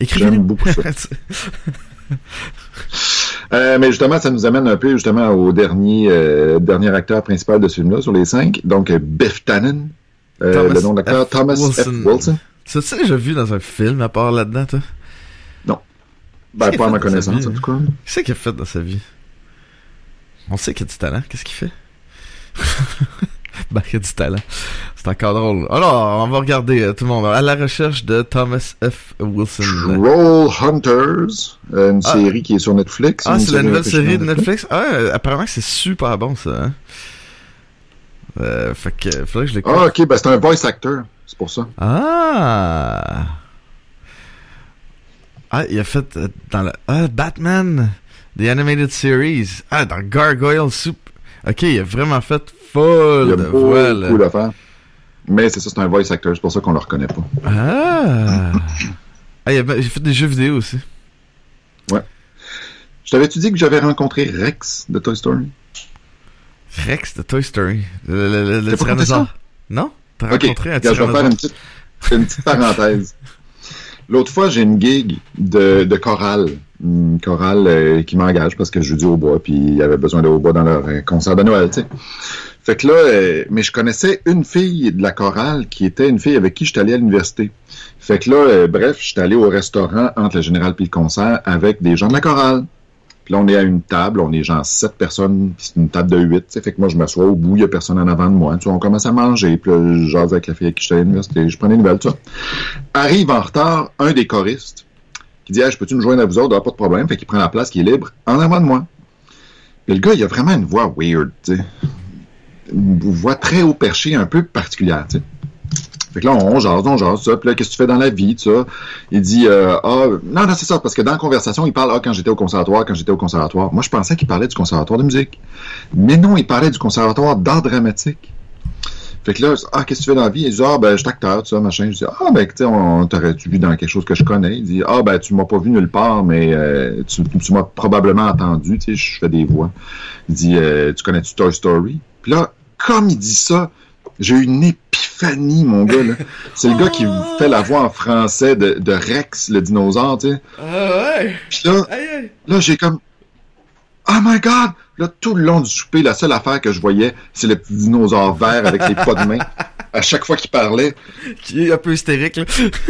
J'aime beaucoup ça. Euh, mais justement, ça nous amène un peu justement au dernier, euh, dernier acteur principal de ce film-là, sur les cinq. Donc, euh, Biff Tannen. Euh, le nom de l'acteur. Thomas Wilson. F. Wilson. Ça, tu sais, déjà vu dans un film à part là-dedans, toi? Ben, Qu'est-ce pas à ma connaissance, en tout cas. Qu'est-ce qu'il a fait dans sa vie? On sait qu'il a du talent. Qu'est-ce qu'il fait? ben, il a du talent. C'est encore drôle. Alors, on va regarder euh, tout le monde. À la recherche de Thomas F. Wilson. Troll Hunters, euh, une Ah. série qui est sur Netflix. Ah, c'est la nouvelle série de Netflix? Ah, euh, apparemment c'est super bon, ça. Hein? Euh, fait que, faudrait que je l'écoute. Ah, ok, ben c'est un voice actor, c'est pour ça. Ah! Ah, il a fait euh, dans le... Ah, Batman! The Animated Series. Ah, dans Gargoyle Soup. Ok, il a vraiment fait full Il y a de beaucoup voix, là. d'affaires. Mais c'est ça, c'est un voice actor, c'est pour ça qu'on le reconnaît pas. Ah! ah, il a, il a fait des jeux vidéo aussi. Je t'avais-tu dit que j'avais rencontré Rex de Toy Story? Rex de Toy Story. Le, le, tyrannosaure. Non? T'as Ok, rencontré un regarde, je vais faire tyrannosaure? une petite, une petite parenthèse. L'autre fois, j'ai une gig de, de chorale. Une chorale euh, qui m'engage parce que je joue du hautbois, puis il avait besoin de hautbois dans leur euh, concert de Noël, tu. Fait que là, euh, mais je connaissais une fille de la chorale qui était une fille avec qui j'étais allé à l'université. Fait que là, bref, j'étais allé au restaurant entre le général puis le concert avec des gens de la chorale. Puis là, on est à une table, on est genre sept personnes, puis c'est une table de huit, tu sais. Fait que moi, je m'assois au bout, il y a personne en avant de moi. Tu vois, on commence à manger, puis là, je avec la fille avec qui j'étais à l'université, je prends des nouvelles, tout ça. Arrive en retard un des choristes qui dit, je peux-tu nous joindre à vous autres? Ah, pas de problème. Fait qu'il prend la place qui est libre en avant de moi. Puis le gars, il a vraiment une voix weird, tu sais. Une voix très haut perché, un peu particulière, tu. Fait que là, on jase, on jase, ça. Puis là, qu'est-ce que tu fais dans la vie? Il dit, euh, ah, non, non, c'est ça, parce que dans la conversation, il parle, ah, quand j'étais au conservatoire, quand j'étais au conservatoire. Moi, je pensais qu'il parlait du conservatoire de musique. Mais non, il parlait du conservatoire d'art dramatique. Fait que là, ah, qu'est-ce que tu fais dans la vie? Il dit, ah, ben, je suis acteur, tout ça, machin. Je dis, ah, ben, tu sais, on t'aurais-tu vu dans quelque chose que je connais? Il dit, ah, ben, tu m'as pas vu nulle part, mais euh, tu, tu m'as probablement entendu, tu sais, je fais des voix. Il dit, euh, tu connais-tu Toy Story? Puis là, comme il dit ça, j'ai eu une épiphanie, mon gars, là. C'est le gars qui fait la voix en français de, de Rex, le dinosaure, tu sais. Ah ouais! Puis là! Là, j'ai comme. Oh my god! Là, tout le long du souper, la seule affaire que je voyais, c'est le petit dinosaure vert avec les pas de main. À chaque fois qu'il parlait. Qui est un peu hystérique, là.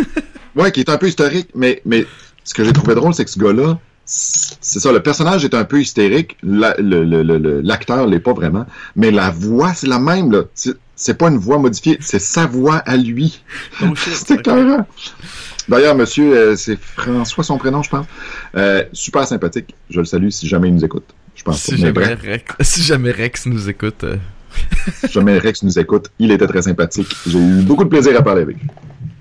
Ouais, qui est un peu historique, mais, mais ce que j'ai trouvé drôle, c'est que ce gars-là, c'est ça, le personnage est un peu hystérique, la- le- le- le- le- l'acteur l'est pas vraiment, mais la voix, c'est la même, là. C'est- C'est pas une voix modifiée, c'est sa voix à lui. Oh shit. C'était ok. écœurant. D'ailleurs, monsieur, euh, c'est François son prénom, je pense. Euh, super sympathique. Je le salue si jamais il nous écoute. Je pense Si pas. Jamais, Rex, si jamais Rex nous écoute, euh, si jamais Rex nous écoute, il était très sympathique. J'ai eu beaucoup de plaisir à parler avec lui.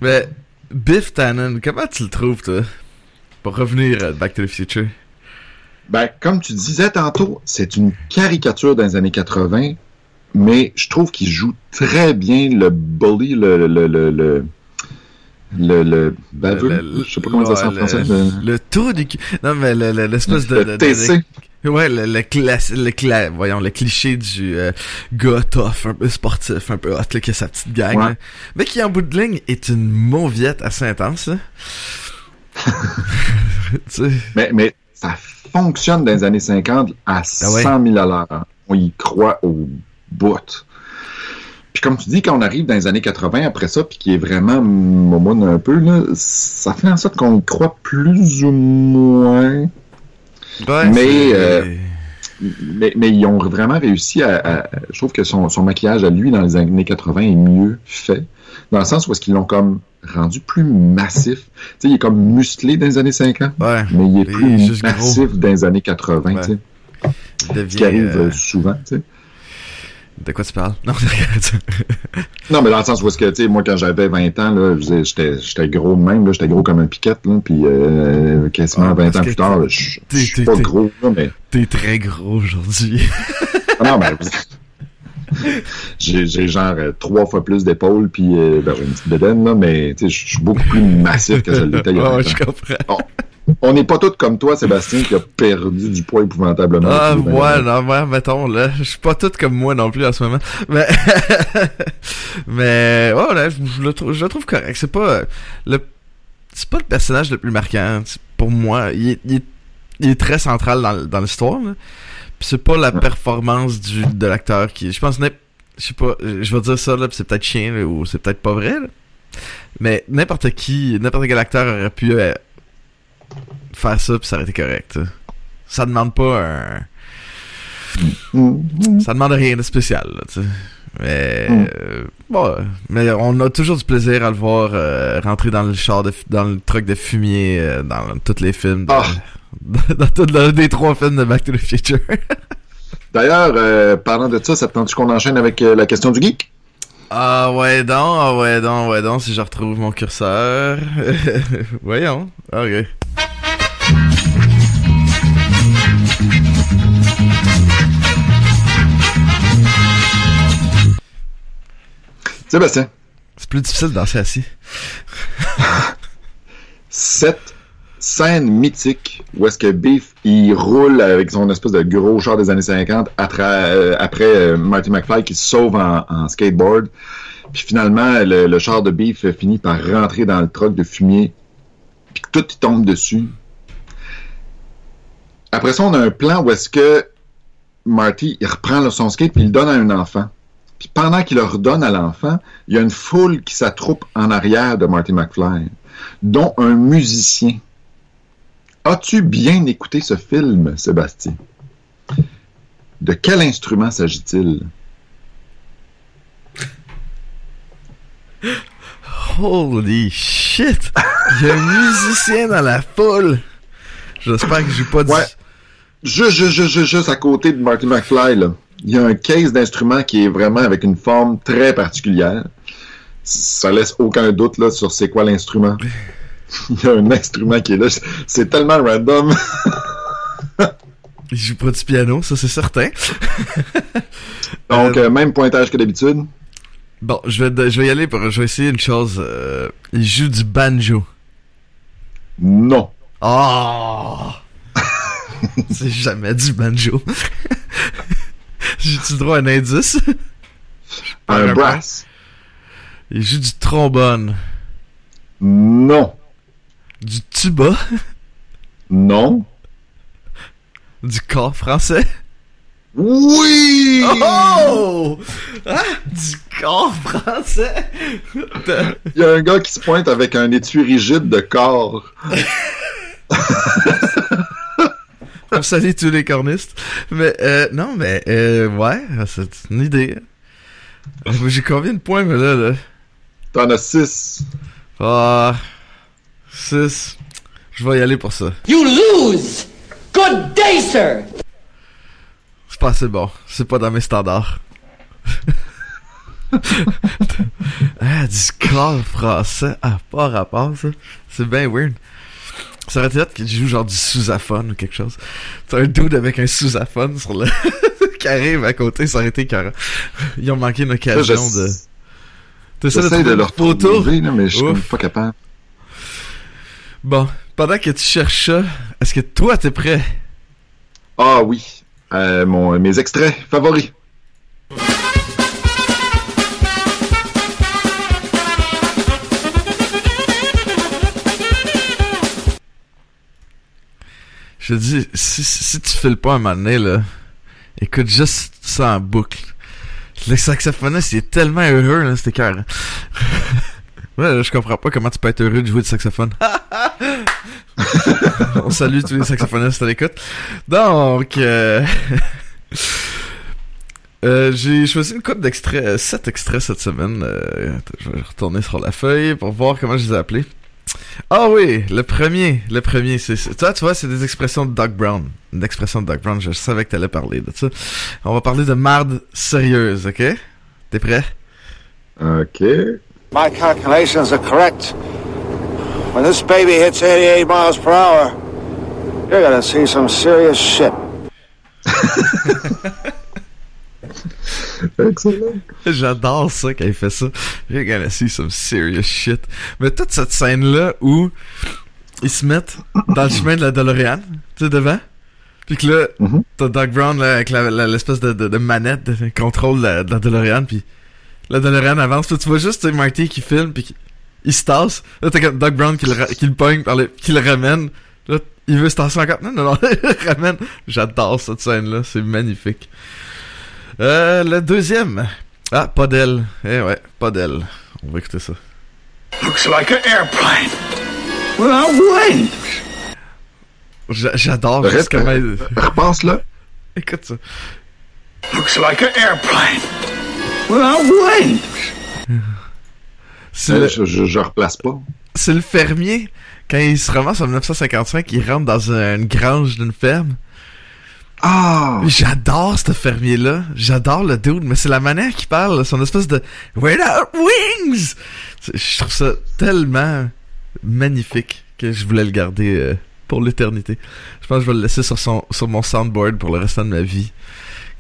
Mais Biff Tannen, comment tu le trouves, toi? Pour revenir à Back to the Future. Ben, comme tu disais tantôt, c'est une caricature dans les années 80, mais je trouve qu'il joue très bien le bully, le, le, le, le, le, le baveux. Je sais pas comment ça se dit en français. Le, trou du. Non, mais le- le- l'espèce de, le de- de- TC. Ouais, le, le, classe, le cla- voyons, le cliché du euh, gars tough, un peu sportif, un peu hot, là, qui a sa petite gang, Ouais. là. mais qui, en bout de ligne, est une mauviette assez intense, là. tu sais. Mais, mais ça fonctionne dans les années 50 à 100 Ah ouais. 000 à l'heure. On y croit au bout. Puis comme tu dis, quand on arrive dans les années 80 après ça, puis qui est vraiment momoun un peu, là, ça fait en sorte qu'on y croit plus ou moins. Ouais, Mais, euh, Mais, mais ils ont vraiment réussi à, à- Je trouve que son, son maquillage à lui dans les années 80 est mieux fait. Dans le sens où est-ce qu'ils l'ont comme rendu plus massif. Tu sais, il est comme musclé dans les années 50, Ouais. mais il est plus gros. massif dans les années 80, Ouais. tu sais. Il Ce qui arrive euh, euh, souvent, tu sais. De quoi tu parles? Non, mais dans le sens où est-ce que, tu sais, moi, quand j'avais 20 ans, là, j'étais, j'étais gros de même, là, j'étais gros comme un piquette, là, puis euh, quasiment Ah, 20 parce ans plus tard, je suis pas gros, là, mais... T'es très gros aujourd'hui. Ah non, mais... j'ai, j'ai genre euh, trois fois plus d'épaules, puis euh, ben, j'ai une petite bédaine, là, mais, tu sais, je suis beaucoup plus massif que je l'étais il y a Ouais, 20 ouais, ans. je comprends. On n'est pas tous comme toi, Sébastien, qui a perdu du poids épouvantablement. Ah, depuis 20 ouais, ans. non, ouais, mettons, là, je suis pas toute comme moi non plus en ce moment. Mais, mais, ouais, là, je, je le trouve, je le trouve correct. C'est pas, le, c'est pas le personnage le plus marquant. Pour moi, il est, il est, il est très central dans, dans l'histoire, là. Puis c'est pas la performance du, de l'acteur qui, je pense, je sais pas, je vais dire ça, là, pis c'est peut-être chien, là, ou c'est peut-être pas vrai, là. Mais n'importe qui, n'importe quel acteur aurait pu euh, faire ça, puis ça aurait été correct. Ça demande pas un, Mm. ça demande rien de spécial, là, tu sais. Mais, Mm. euh, bon, mais on a toujours du plaisir à le voir euh, rentrer dans le char de, dans le truc de fumier euh, dans tous les films, de- Ah. dans, tous les trois films de Back to the Future. D'ailleurs, parlant de ça, ça te tente qu'on enchaîne avec la question du geek? ah ouais donc, ah ouais donc, ouais donc, si je retrouve mon curseur. Voyons, ok. Sébastien, C'est plus difficile de danser assis. cette scène mythique où est-ce que Beef, il roule avec son espèce de gros char des années 50 atra- euh, après euh, Marty McFly qui se sauve en, en skateboard. Puis finalement, le, le char de Beef finit par rentrer dans le truck de fumier. Puis tout il tombe dessus. Après ça, on a un plan où est-ce que Marty, il reprend son skate puis il le donne à un enfant. Puis pendant qu'il le redonne à l'enfant, il y a une foule qui s'attroupe en arrière de Marty McFly, dont un musicien. As-tu bien écouté ce film, Sébastien? De quel instrument s'agit-il? Holy shit! Il y a un musicien dans la foule! J'espère que j'ai pas dit... Ouais. Juste, juste, juste, juste à côté de Marty McFly, là, il y a un case d'instrument qui est vraiment avec une forme très particulière. Ça laisse aucun doute là, sur c'est quoi l'instrument. Il y a un instrument qui est là. C'est tellement random. Il joue pas du piano, ça c'est certain. Donc, euh, même pointage que d'habitude. Bon, je vais, je vais y aller pour, je vais essayer une chose. euh, il joue du banjo. Non. Oh! c'est jamais du banjo. J'ai-tu droit à un indice? Un brass. Il joue du trombone. Non. Du tuba? Non. Du corps français? Oui! Oh! Ah! Du corps français! Il y a un gars qui se pointe avec un étui rigide de corps. On salue tous les cornistes. Mais, euh, non, mais, euh, ouais, c'est une idée. Euh, J'ai combien de points, mais là, là? T'en as six. Ah, 6. Je vais y aller pour ça. You lose! Good day, sir! C'est pas assez bon. C'est pas dans mes standards. ah, du corps français. Ah, pas rapport, ça. C'est bien weird. Ça aurait été hâte qu'il joue genre du sousaphone ou quelque chose. T'as un dude avec un sousaphone sur le... qui arrive à côté, ça aurait été carré. Ils ont manqué une occasion je- de... T'essaies de trouver le une photo? mais je suis pas capable. Bon, pendant que tu cherches ça, est-ce que toi t'es prêt? Ah oui. Euh, mon, mes extraits favoris. Je te dis, si, tu files pas un moment donné, là, écoute juste ça en boucle. Le saxophoniste, il est tellement heureux, là, c'était cœur. ouais, je comprends pas comment tu peux être heureux de jouer du saxophone. On salue tous les saxophonistes à l'écoute. Donc, euh... euh, j'ai choisi une coupe d'extraits, euh, sept extraits cette semaine. Euh, je vais retourner sur la feuille pour voir comment je les ai appelés. Ah oui, le premier, le premier, c'est, toi, tu vois, c'est des expressions de Doc Brown. Une expression de Doc Brown, je savais que t'allais parler de ça. On va parler de marde sérieuse, ok? T'es prêt? OK. My calculations are correct. When this baby hits 88 miles per hour, you're gonna see some serious shit. Excellent. J'adore ça quand il fait ça. You're gonna see some serious shit. Mais toute cette scène-là où ils se mettent dans le chemin de la DeLorean, tu sais, devant. Puis que là, Mhm. t'as Doc Brown là, avec l'espèce de, de, de manette de contrôle de la, de la DeLorean, puis la DeLorean avance. Puis tu vois juste Marty qui filme, puis il se tasse. Là, t'as Doc Brown qui le, qui le pogne, par le- qui le ramène. Là, il veut se tasser encore. Non, non, non, il le ramène. J'adore cette scène-là, c'est magnifique. Euh, le deuxième. Ah, pas d'elle. Eh ouais, pas d'elle. On va écouter ça. Looks like an airplane. Without wings. J'a- J'adore juste comment Repasse là. Écoute ça. Looks like an airplane. Without wings. C'est le, je, je, je replace pas. c'est le fermier, quand il se ramasse en 1955, il rentre dans une grange d'une ferme. Ah! J'adore ce fermier-là. J'adore le dude, mais c'est la manière qu'il parle, son espèce de Without Wings! Je trouve ça tellement magnifique que je voulais le garder euh, pour l'éternité. Je pense que je vais le laisser sur, son, sur mon soundboard pour le restant de ma vie.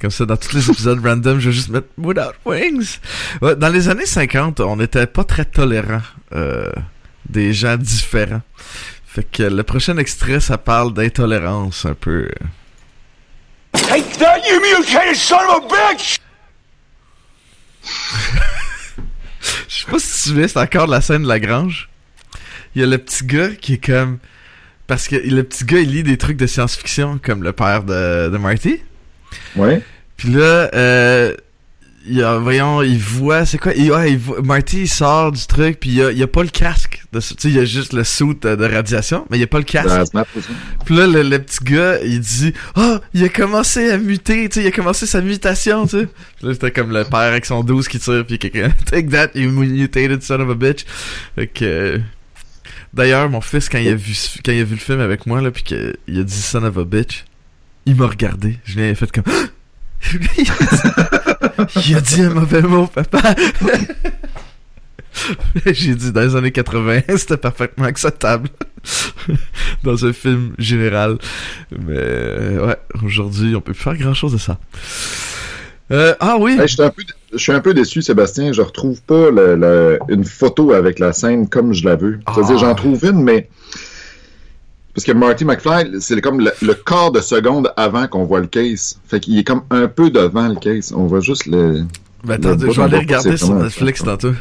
Comme ça, dans tous les épisodes random, je vais juste mettre Without Wings. Ouais, dans les années 50, on n'était pas très tolérant euh, des gens différents. Fait que le prochain extrait, ça parle d'intolérance un peu. Take that, you mutated son of a bitch! Je sais pas si tu souviens, c'est encore la scène de la grange. Il y a le petit gars qui est comme... Parce que le petit gars, il lit des trucs de science-fiction, comme le père de, de Marty. Ouais. Puis là, euh, il y a, voyons, il voit, c'est quoi? Il, ouais, il voit- Marty, il sort du truc, puis il y a, il a pas le casque. Tu sais, il y a juste le suit de, de radiation, mais il y a pas le casque. Puis là, le, le petit gars, il dit « Ah, il a commencé à muter, tu sais, il a commencé sa mutation, tu sais. » Puis Là, c'était comme le père avec son 12 qui tire, puis quelqu'un « Take that, you mutated son of a bitch. » Fait que... euh, D'ailleurs, mon fils, quand il a vu quand il a vu le film avec moi, là, puis qu'il a dit « son of a bitch », il m'a regardé. Je l'ai fait comme « il, a dit, il a dit un mauvais mot, papa. » J'ai dit dans les années 80, c'était parfaitement acceptable dans un film général. Mais euh, ouais, aujourd'hui, on peut plus faire grand chose de ça. Euh, ah oui, Hey, je, suis un peu, je suis un peu déçu, Sébastien. Je retrouve pas le- le- une photo avec la scène comme je la veux. C'est-à-dire, Ah. j'en trouve une, mais. Parce que Marty McFly, c'est comme le, le quart de seconde avant qu'on voit le case. Fait qu'il est comme un peu devant le case. On voit juste le. ben, attends, le je vais aller regarder sur Netflix tantôt.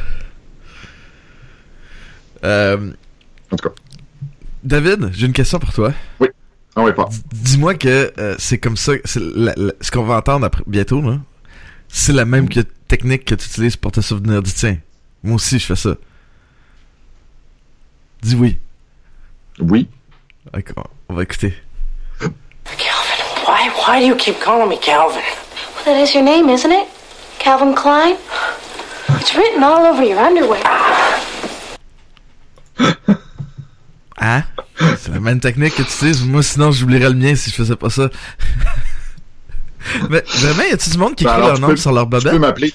Euh, En tout cas. David, j'ai une question pour toi. Ah ouais, pas. Dis-moi que euh, c'est comme ça, c'est la- la- ce qu'on va entendre après, bientôt, là. C'est la même que technique que tu utilises pour te souvenir du tien. Moi aussi, je fais ça. Dis oui. Oui. D'accord, on va écouter. Calvin, why why do you keep calling me Calvin? Well, that is your name, isn't it? Calvin Klein? It's written all over your underwear. Hein? C'est la même technique que tu utilises. Moi, sinon, j'oublierais le mien si je faisais pas ça. Mais vraiment, y a-tu du monde qui Ben écrit alors, leur tu nom peux- sur leur Tu peux m'appeler.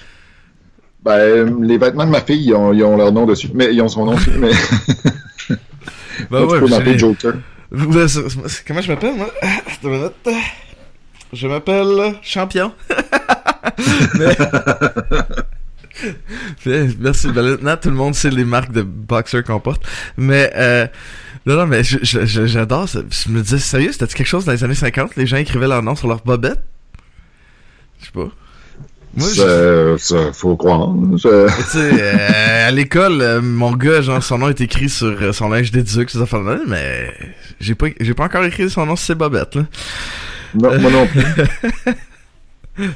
Ben, les vêtements de ma fille, ils ont, ils ont leur nom dessus. Mais ils ont son nom dessus. Mais Ben tu ouais, peux j'ai m'appeler Joker. Comment je m'appelle, moi? Je m'appelle Champion. Mais... Merci. Ben, maintenant, tout le monde sait les marques de boxer qu'on porte. Mais, euh, non, non, mais j'adore ça. Je me disais, sérieux, c'était quelque chose dans les années 50? Les gens écrivaient leur nom sur leur bobette? Je sais pas. Moi, je- Ça, faut croire. Je- tu sais, euh, à l'école, euh, mon gars, genre, son nom est écrit sur euh, son linge d'éduc, ces affaires-là, mais j'ai pas, j'ai pas encore écrit son nom sur ses bobettes, là. Non, moi non plus.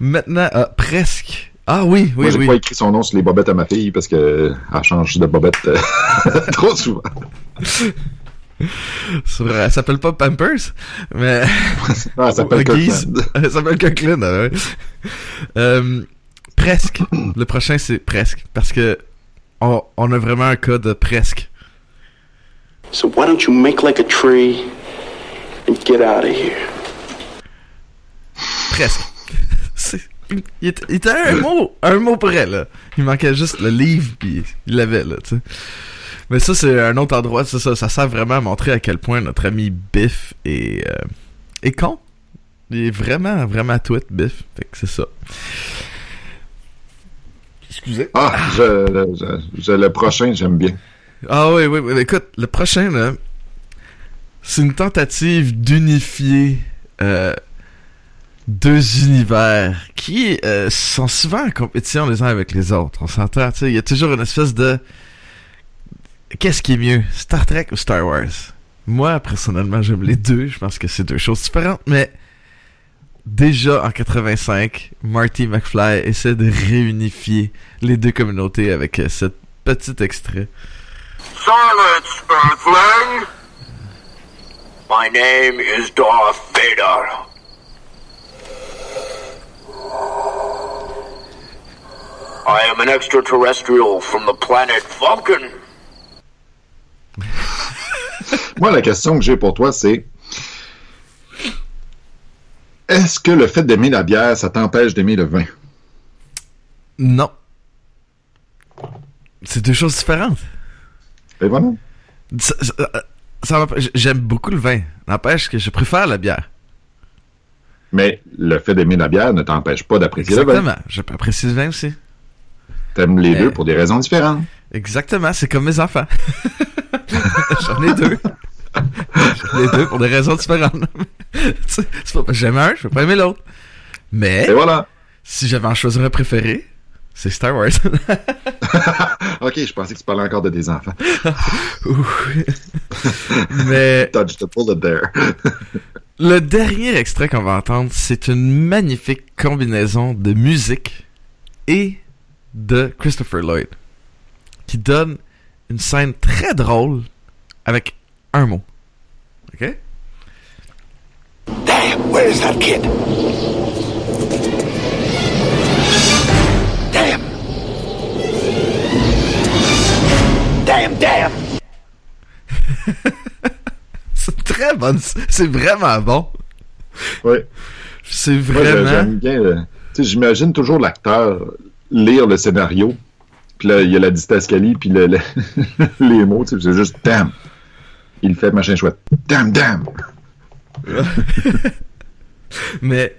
Maintenant, ah, presque. Ah oui, oui, moi, j'ai oui. pas écrit son nom sur les bobettes à ma fille parce que elle change de bobette euh, trop souvent. Sur, elle s'appelle pas Pampers, mais... Ah, elle s'appelle. Elle s'appelle Coqueline, ah ouais. Euh, presque. Le prochain, c'est presque. Parce que on, on a vraiment un cas de presque. So why don't you make like a tree and get out of here? Presque. Il était, il était un mot, un mot près, là. Il manquait juste le livre, puis il l'avait, là, tu sais. Mais ça, c'est un autre endroit, c'est ça, ça sert vraiment à montrer à quel point notre ami Biff est, euh, est con. Il est vraiment, vraiment tweet, Biff. Fait que c'est ça. Excusez. Ah, je, je- je- le prochain, j'aime bien. Ah oui, oui, oui. Écoute, le prochain, là, c'est une tentative d'unifier euh, deux univers qui euh, sont souvent en compétition les uns avec les autres. On s'entend, tu sais, il y a toujours une espèce de... Qu'est-ce qui est mieux, Star Trek ou Star Wars? Moi, personnellement, j'aime les deux. Je pense que c'est deux choses différentes, mais déjà en 85, Marty McFly essaie de réunifier les deux communautés avec euh, ce petit extrait. Silence, Earthling! My name is Darth Vader. I am an extraterrestrial from the planet Vulcan. Moi, la question que j'ai pour toi, c'est est-ce que le fait d'aimer la bière, ça t'empêche d'aimer le vin? Non. C'est deux choses différentes. Et voilà. Ça- ça- euh, ça J'aime beaucoup le vin. N'empêche que je préfère la bière. Mais le fait d'aimer la bière ne t'empêche pas d'apprécier le vin. Exactement. Je peux apprécier le vin aussi. T'aimes les Mais- deux pour des raisons différentes. Exactement. C'est comme mes enfants. J'en ai deux. J'en ai deux pour des raisons différentes. J'aime un, je peux pas aimer l'autre. Mais Et voilà. si j'avais en choisir un préféré, c'est Star Wars. Ok, je pensais que tu parlais encore de tes enfants. Mais Dodge the bullet there. Le dernier extrait qu'on va entendre, c'est une magnifique combinaison de musique et de Christopher Lloyd, qui donne une scène très drôle avec un mot. Ok? Damn, where is that kid? Damn. Damn, damn. C'est très bon, c'est vraiment bon. Oui. C'est vraiment. j'aime bien. j'imagine toujours l'acteur lire le scénario. Puis là, il y a la didascalie, puis le- le- les mots, c'est juste damn. Il fait machin chouette. Damn, damn. Mais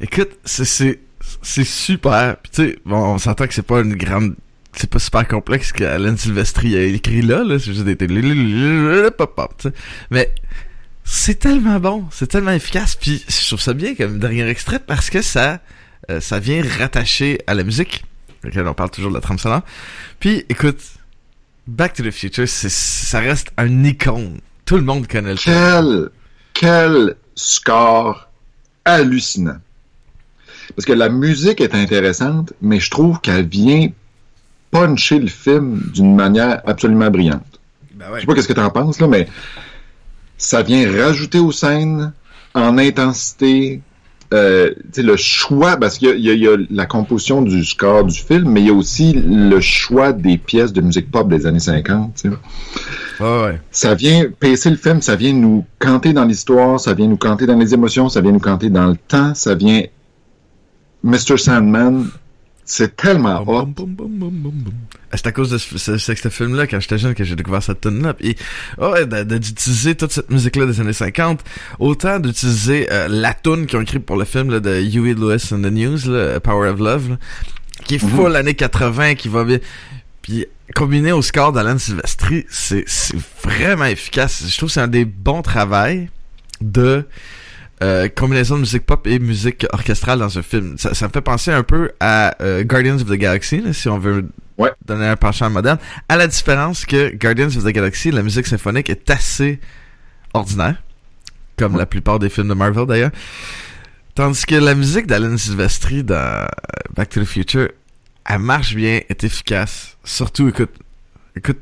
écoute, c'est c'est super. Puis tu sais, bon, on s'entend que c'est pas une grande c'est pas super complexe que Silvestri a écrit là, là, c'est juste des pop. Mais c'est tellement bon, c'est tellement efficace puis je trouve ça bien comme dernier extrait parce que ça euh, ça vient rattacher à la musique. Laquelle on parle toujours de la trame sonore. Puis écoute, Back to the Future, c'est ça reste un icône. Tout le monde connaît le Quel, quel score hallucinant. Parce que la musique est intéressante, mais je trouve qu'elle vient puncher le film d'une manière absolument brillante. Ben Je sais pas qu'est-ce que tu en penses, là, mais ça vient rajouter aux scènes en intensité. Euh, le choix, parce qu'il y y a- il y a la composition du score du film, mais il y a aussi le choix des pièces de musique pop des années 50. tu sais. Ouais, ouais. Ça vient pacer le film, ça vient nous canter dans l'histoire, ça vient nous canter dans les émotions, ça vient nous canter dans le temps, ça vient Mr. Sandman C'est tellement hot. C'est à cause de ce, ce, ce- ce film-là, quand j'étais jeune, que j'ai découvert cette tune là Puis, de- d'utiliser toute cette musique-là des années 50, autant d'utiliser euh, la tune qu'ils ont écrite pour le film là, de Huey Lewis and the News, là, Power of Love, là, qui est full années 80, qui va bien. Puis, combiné au score d'Alan Silvestri, c'est c'est vraiment efficace. Je trouve que c'est un des bons travails de euh, combinaison de musique pop et musique orchestrale dans un film. Ça, ça me fait penser un peu à euh, Guardians of the Galaxy, là, si on veut Ouais. donner un penchant moderne. À la différence que Guardians of the Galaxy, la musique symphonique est assez ordinaire, comme la plupart des films de Marvel d'ailleurs. Tandis que la musique d'Alan Silvestri dans euh, Back to the Future, elle marche bien, est efficace. Surtout, écoute, écoute,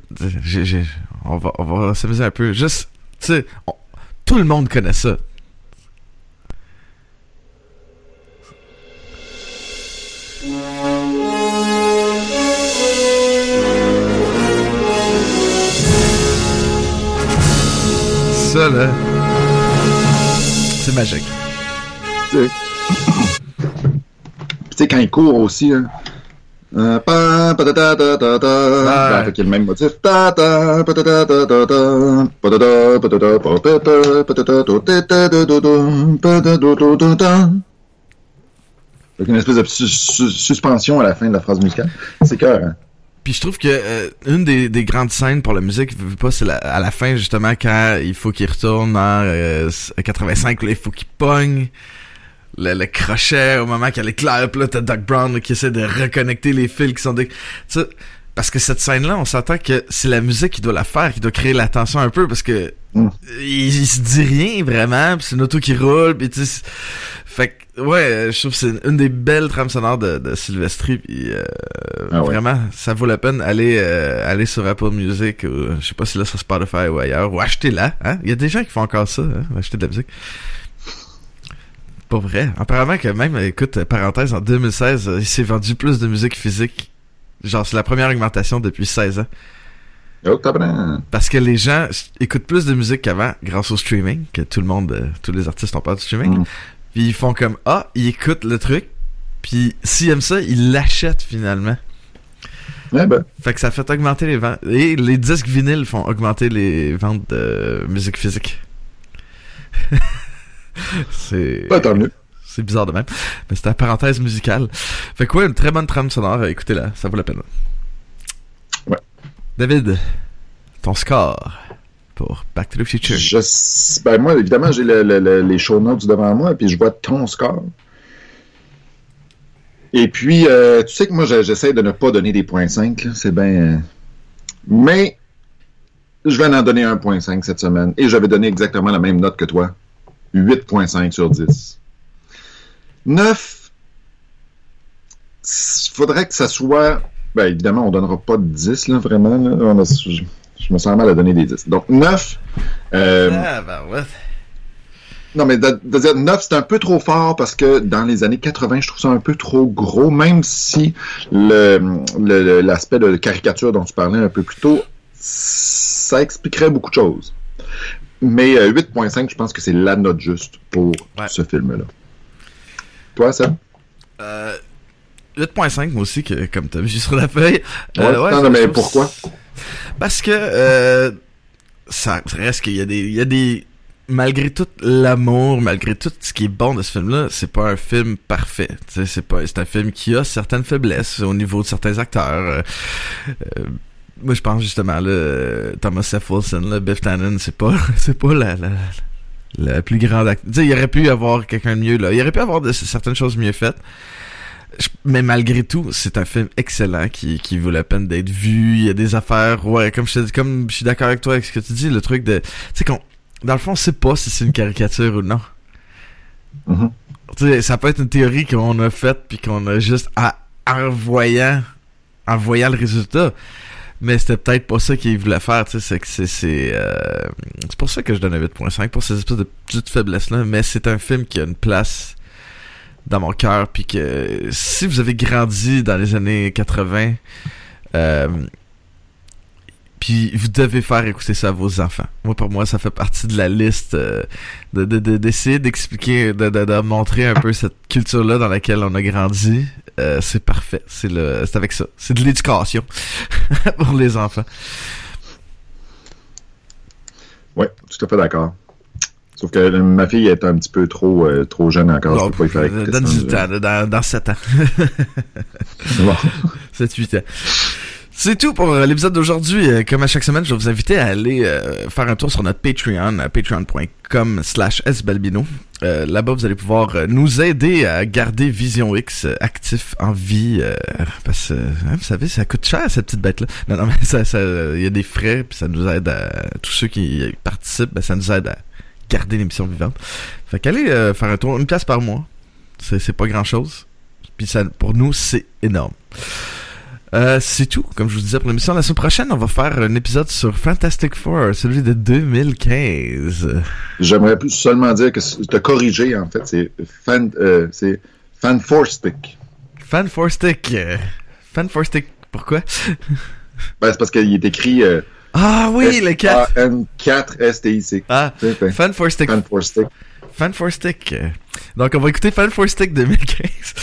on va, on va s'amuser un peu. Juste, tu sais, tout le monde connaît ça. Ça, là, c'est magique. Tu sais. Quand il court aussi, hein. Euh, pa, patata. Ouais. Ben, le même motif. Patata. Patata, patata, patata, patata, patata, une espèce de sus- sus- suspension à la fin de la phrase musicale. C'est cœur, hein. Puis je trouve que euh, une des, des grandes scènes pour la musique, pas, c'est la- à la fin justement quand il faut qu'il retourne en euh, 85, là, il faut qu'il pogne le, le crochet au moment qu'elle éclaire, puis là t'as Doc Brown là, qui essaie de reconnecter les fils qui sont des... Tu sais, parce que cette scène-là, on s'entend que c'est la musique qui doit la faire, qui doit créer la tension un peu, parce que Mm. il, il se dit rien vraiment, c'est une auto qui roule, puis tu fait que ouais, je trouve que c'est une des belles trames sonores de, de Sylvestri, puis euh, Ah ouais. vraiment, ça vaut la peine aller euh, aller sur Apple Music, ou, je sais pas si là sur Spotify ou ailleurs, ou achetez-la, hein. Il y a des gens qui font encore ça, hein, acheter de la musique. Pas vrai. Apparemment que même, écoute, parenthèse, en 2016, euh, il s'est vendu plus de musique physique. Genre, c'est la première augmentation depuis 16 ans. Oh. Parce que les gens écoutent plus de musique qu'avant grâce au streaming, que tout le monde, euh, tous les artistes ont peur du streaming. Mm. Puis ils font comme, ah, ils écoutent le truc, puis s'ils aiment ça, ils l'achètent finalement. Ouais, ben, Fait que ça fait augmenter les ventes. Et les disques vinyles font augmenter les ventes de musique physique. c'est... ben, tant mieux. C'est bizarre de même. Mais c'était la parenthèse musicale. Fait que ouais, une très bonne trame sonore. Écoutez-la, ça vaut la peine. Ouais. David, ton score pour Back to the Future. Ben moi, évidemment, j'ai le- le- le- les show notes devant moi, puis je vois ton score. Et puis, euh, tu sais que moi, je- j'essaie de ne pas donner des points 5, là, c'est bien... euh, Mais, je vais en donner 1.5 cette semaine, et je vais donner exactement la même note que toi. 8.5 sur 10. 9, faudrait que ça soit... Ben, évidemment, on donnera pas de 10, là, vraiment. là. On a- je, me sens mal à donner des 10. Donc, 9... euh, Ah, ouais. non, mais de, de dire 9, c'est un peu trop fort parce que dans les années 80, je trouve ça un peu trop gros, même si le le- le- l'aspect de caricature dont tu parlais un peu plus tôt, ça expliquerait beaucoup de choses. Mais euh, 8.5, je pense que c'est la note juste pour Ouais. ce film-là. Toi? Euh, 8.5, moi aussi, que, comme t'as vu sur la feuille. Ouais, Euh, non, mais pourquoi? Parce que euh, ça reste qu'il y a des, il y a des, malgré tout l'amour, malgré tout ce qui est bon de ce film-là, c'est pas un film parfait. C'est pas, un film qui a certaines faiblesses au niveau de certains acteurs. Euh, euh, moi, je pense justement Thomas F. Wilson, Biff Tannen, c'est pas, c'est pas la, plus grande acteur. Tu sais, il aurait pu y avoir quelqu'un de mieux là. Il aurait pu avoir de, certaines choses mieux faites. Mais malgré tout, c'est un film excellent qui, qui vaut la peine d'être vu. Il y a des affaires, ouais, comme je comme je suis d'accord avec toi avec ce que tu dis, le truc de, tu sais qu'on, dans le fond, on sait pas si c'est une caricature ou non. Mhm. Tu sais, ça peut être une théorie qu'on a faite puis qu'on a juste à, en voyant, en voyant le résultat. Mais c'était peut-être pas ça qu'il voulait faire, tu sais, c'est que c'est, c'est, euh, c'est pour ça que je donne un 8.5 pour ces espèces de petites faiblesses-là, mais c'est un film qui a une place dans mon cœur puis que si vous avez grandi dans les années 80 euh, Puis vous devez faire écouter ça à vos enfants. Moi, pour moi, ça fait partie de la liste euh, de de- d'essayer d'expliquer, de, de, montrer un peu cette culture-là dans laquelle on a grandi. Euh, c'est parfait. C'est le, c'est avec ça. C'est de l'éducation pour les enfants. Oui, tout à fait d'accord. Sauf que euh, ma fille est un petit peu trop, euh, trop jeune encore. Bon, je peux pas y faire donne du temps, dans, dans 7 ans. Bon. 7-8 ans. C'est tout pour euh, l'épisode d'aujourd'hui. Euh, Comme à chaque semaine, je vais vous inviter à aller euh, faire un tour sur notre Patreon, à patreon.com slash sbalbino. Euh, Là-bas, vous allez pouvoir euh, nous aider à garder Vision X euh, actif en vie. euh, parce que, hein, vous savez, ça coûte cher, cette petite bête-là. Non, non, mais ça, ça, il y a des frais, puis ça nous aide à... Tous ceux qui participent, ben, ça nous aide à garder l'émission vivante. Fait qu'allez euh, faire un tour, une place par mois. C'est pas grand-chose. Puis ça, pour nous, c'est énorme. Euh, c'est tout, comme je vous disais pour l'émission. La semaine prochaine, on va faire un épisode sur Fantastic Four, celui de 2015. J'aimerais plus seulement dire que te corriger, en fait, c'est fan, euh, c'est fan four stick. Fan Four Stick. Fan Four Stick, pourquoi? Ben, c'est parce qu'il est écrit euh, Ah oui, le 4. N4 STIC. Ah, Fan Four Stick. fan four stick. Fan Four Stick. Donc, on va écouter Fan Four Stick 2015.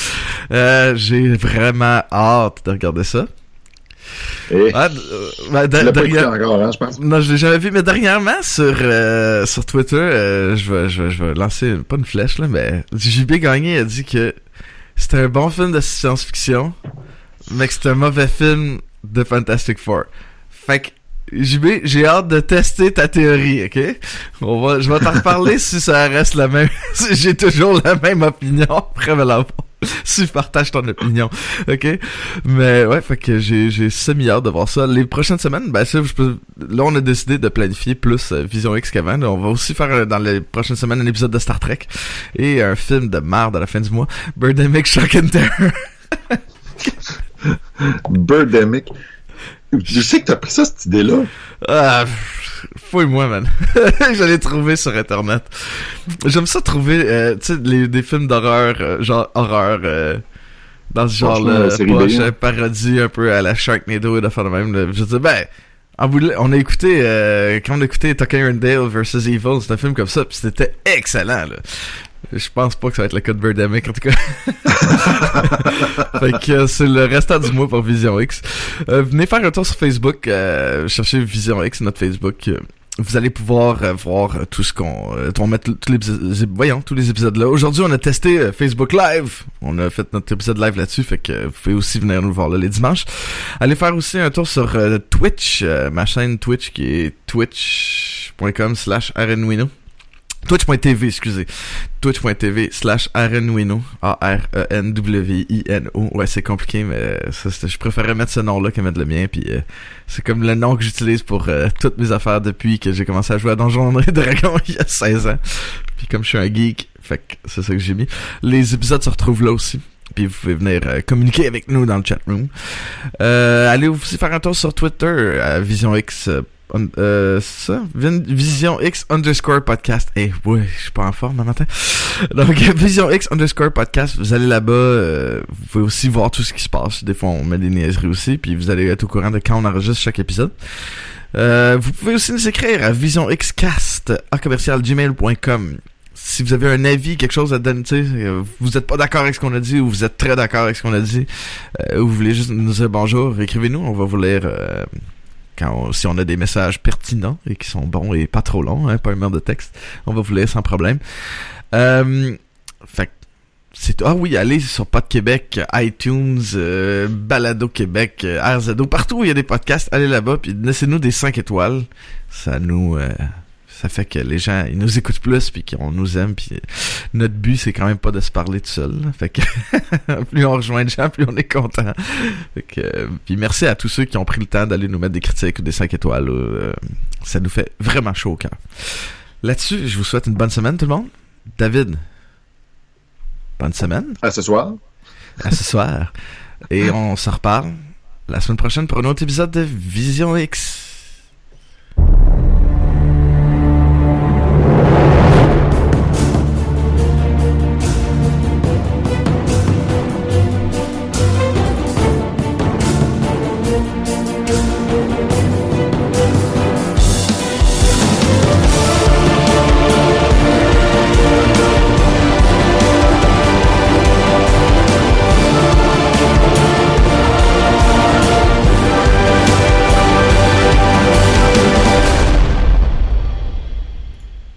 Euh, J'ai vraiment hâte de regarder ça. Et Ah, d- euh, ben, pas derrière- encore, hein, je pense. Non, je l'ai jamais vu, mais dernièrement sur euh, sur Twitter, euh, je vais je vais je vais lancer pas une flèche là, mais JB Gagné a dit que c'était un bon film de science-fiction, mais que c'était un mauvais film de Fantastic Four. Fait que JB, j'ai hâte de tester ta théorie, ok? On va, je vais t'en reparler si ça reste la même, si j'ai toujours la même opinion après. Si je partage ton opinion, ok? Mais ouais, fait que j'ai, j'ai semi hâte de voir ça. Les prochaines semaines, ben ça, je peux, là on a décidé de planifier plus euh, Vision X qu'avant. On va aussi faire euh, dans les prochaines semaines un épisode de Star Trek et un film de merde à la fin du mois, Birdemic Shock and Terror. Birdemic. Je sais que t'as pris ça, cette idée-là. Ah, fouille-moi, man. je l'ai trouvé sur Internet. J'aime ça trouver, euh, tu sais, des films d'horreur, euh, genre horreur, euh, dans ce genre-là, B, hein. parodie un peu à la Sharknado et de faire de même. là. Je dis, ben, on a écouté, quand on a écouté Tucker and Dale vs. Evil, c'est un film comme ça, pis c'était excellent, là. Je pense pas que ça va être le cas de Birdemic, en tout cas. fait que euh, c'est le restant du mois pour Vision X. Euh, venez faire un tour sur Facebook, euh, cherchez Vision X, notre Facebook. euh, vous allez pouvoir voir tout ce qu'on... On mettre tous les. Voyons, tous les épisodes là. Aujourd'hui, on a testé Facebook Live. On a fait notre épisode live là-dessus, fait que vous pouvez aussi venir nous voir là les dimanches. Allez faire aussi un tour sur Twitch, ma chaîne Twitch qui est twitch.com slash rnwino. Twitch.tv, excusez. Twitch.tv slash Arenwino. A-R-E-N-W-I-N-O. Ouais, c'est compliqué, mais ça, c'est- je préférais mettre ce nom-là que mettre le mien. Puis euh, c'est comme le nom que j'utilise pour euh, toutes mes affaires depuis que j'ai commencé à jouer à Donjons et Dragons il y a 16 ans. Puis comme je suis un geek, fait que c'est ça que j'ai mis. Les épisodes se retrouvent là aussi. Puis vous pouvez venir euh, communiquer avec nous dans le chat room. Euh, allez aussi faire un tour sur Twitter à Vision X. euh, ça? Vision X underscore podcast. Eh oui, je suis pas en forme matin. Donc Vision X underscore podcast, vous allez là-bas, euh, vous pouvez aussi voir tout ce qui se passe. Des fois on met des niaiseries aussi, puis vous allez être au courant de quand on enregistre chaque épisode. Euh, vous pouvez aussi nous écrire à visionxcast à commercialgmail.com si vous avez un avis, quelque chose à donner, euh, vous êtes pas d'accord avec ce qu'on a dit ou vous êtes très d'accord avec ce qu'on a dit, ou vous voulez juste nous dire bonjour, écrivez-nous, on va vous lire si on a des messages pertinents et qui sont bons et pas trop longs, hein, pas un mur de texte, on va vous lire sans problème. Euh, fait c'est ah oui, allez sur Pod Québec, iTunes, euh, Balado Québec, euh, RZO, partout où il y a des podcasts, allez là-bas puis laissez-nous des 5 étoiles. Ça nous ça fait que les gens ils nous écoutent plus puis qu'on nous aime puis notre but c'est quand même pas de se parler tout seul. là. Fait que plus on rejoint de gens, plus on est content. Fait que puis merci à tous ceux qui ont pris le temps d'aller nous mettre des critiques ou des 5 étoiles. Euh, ça nous fait vraiment chaud au cœur. Là-dessus, je vous souhaite une bonne semaine tout le monde. David, bonne semaine. À ce soir. À ce soir. Et on se reparle la semaine prochaine pour un autre épisode de Vision X.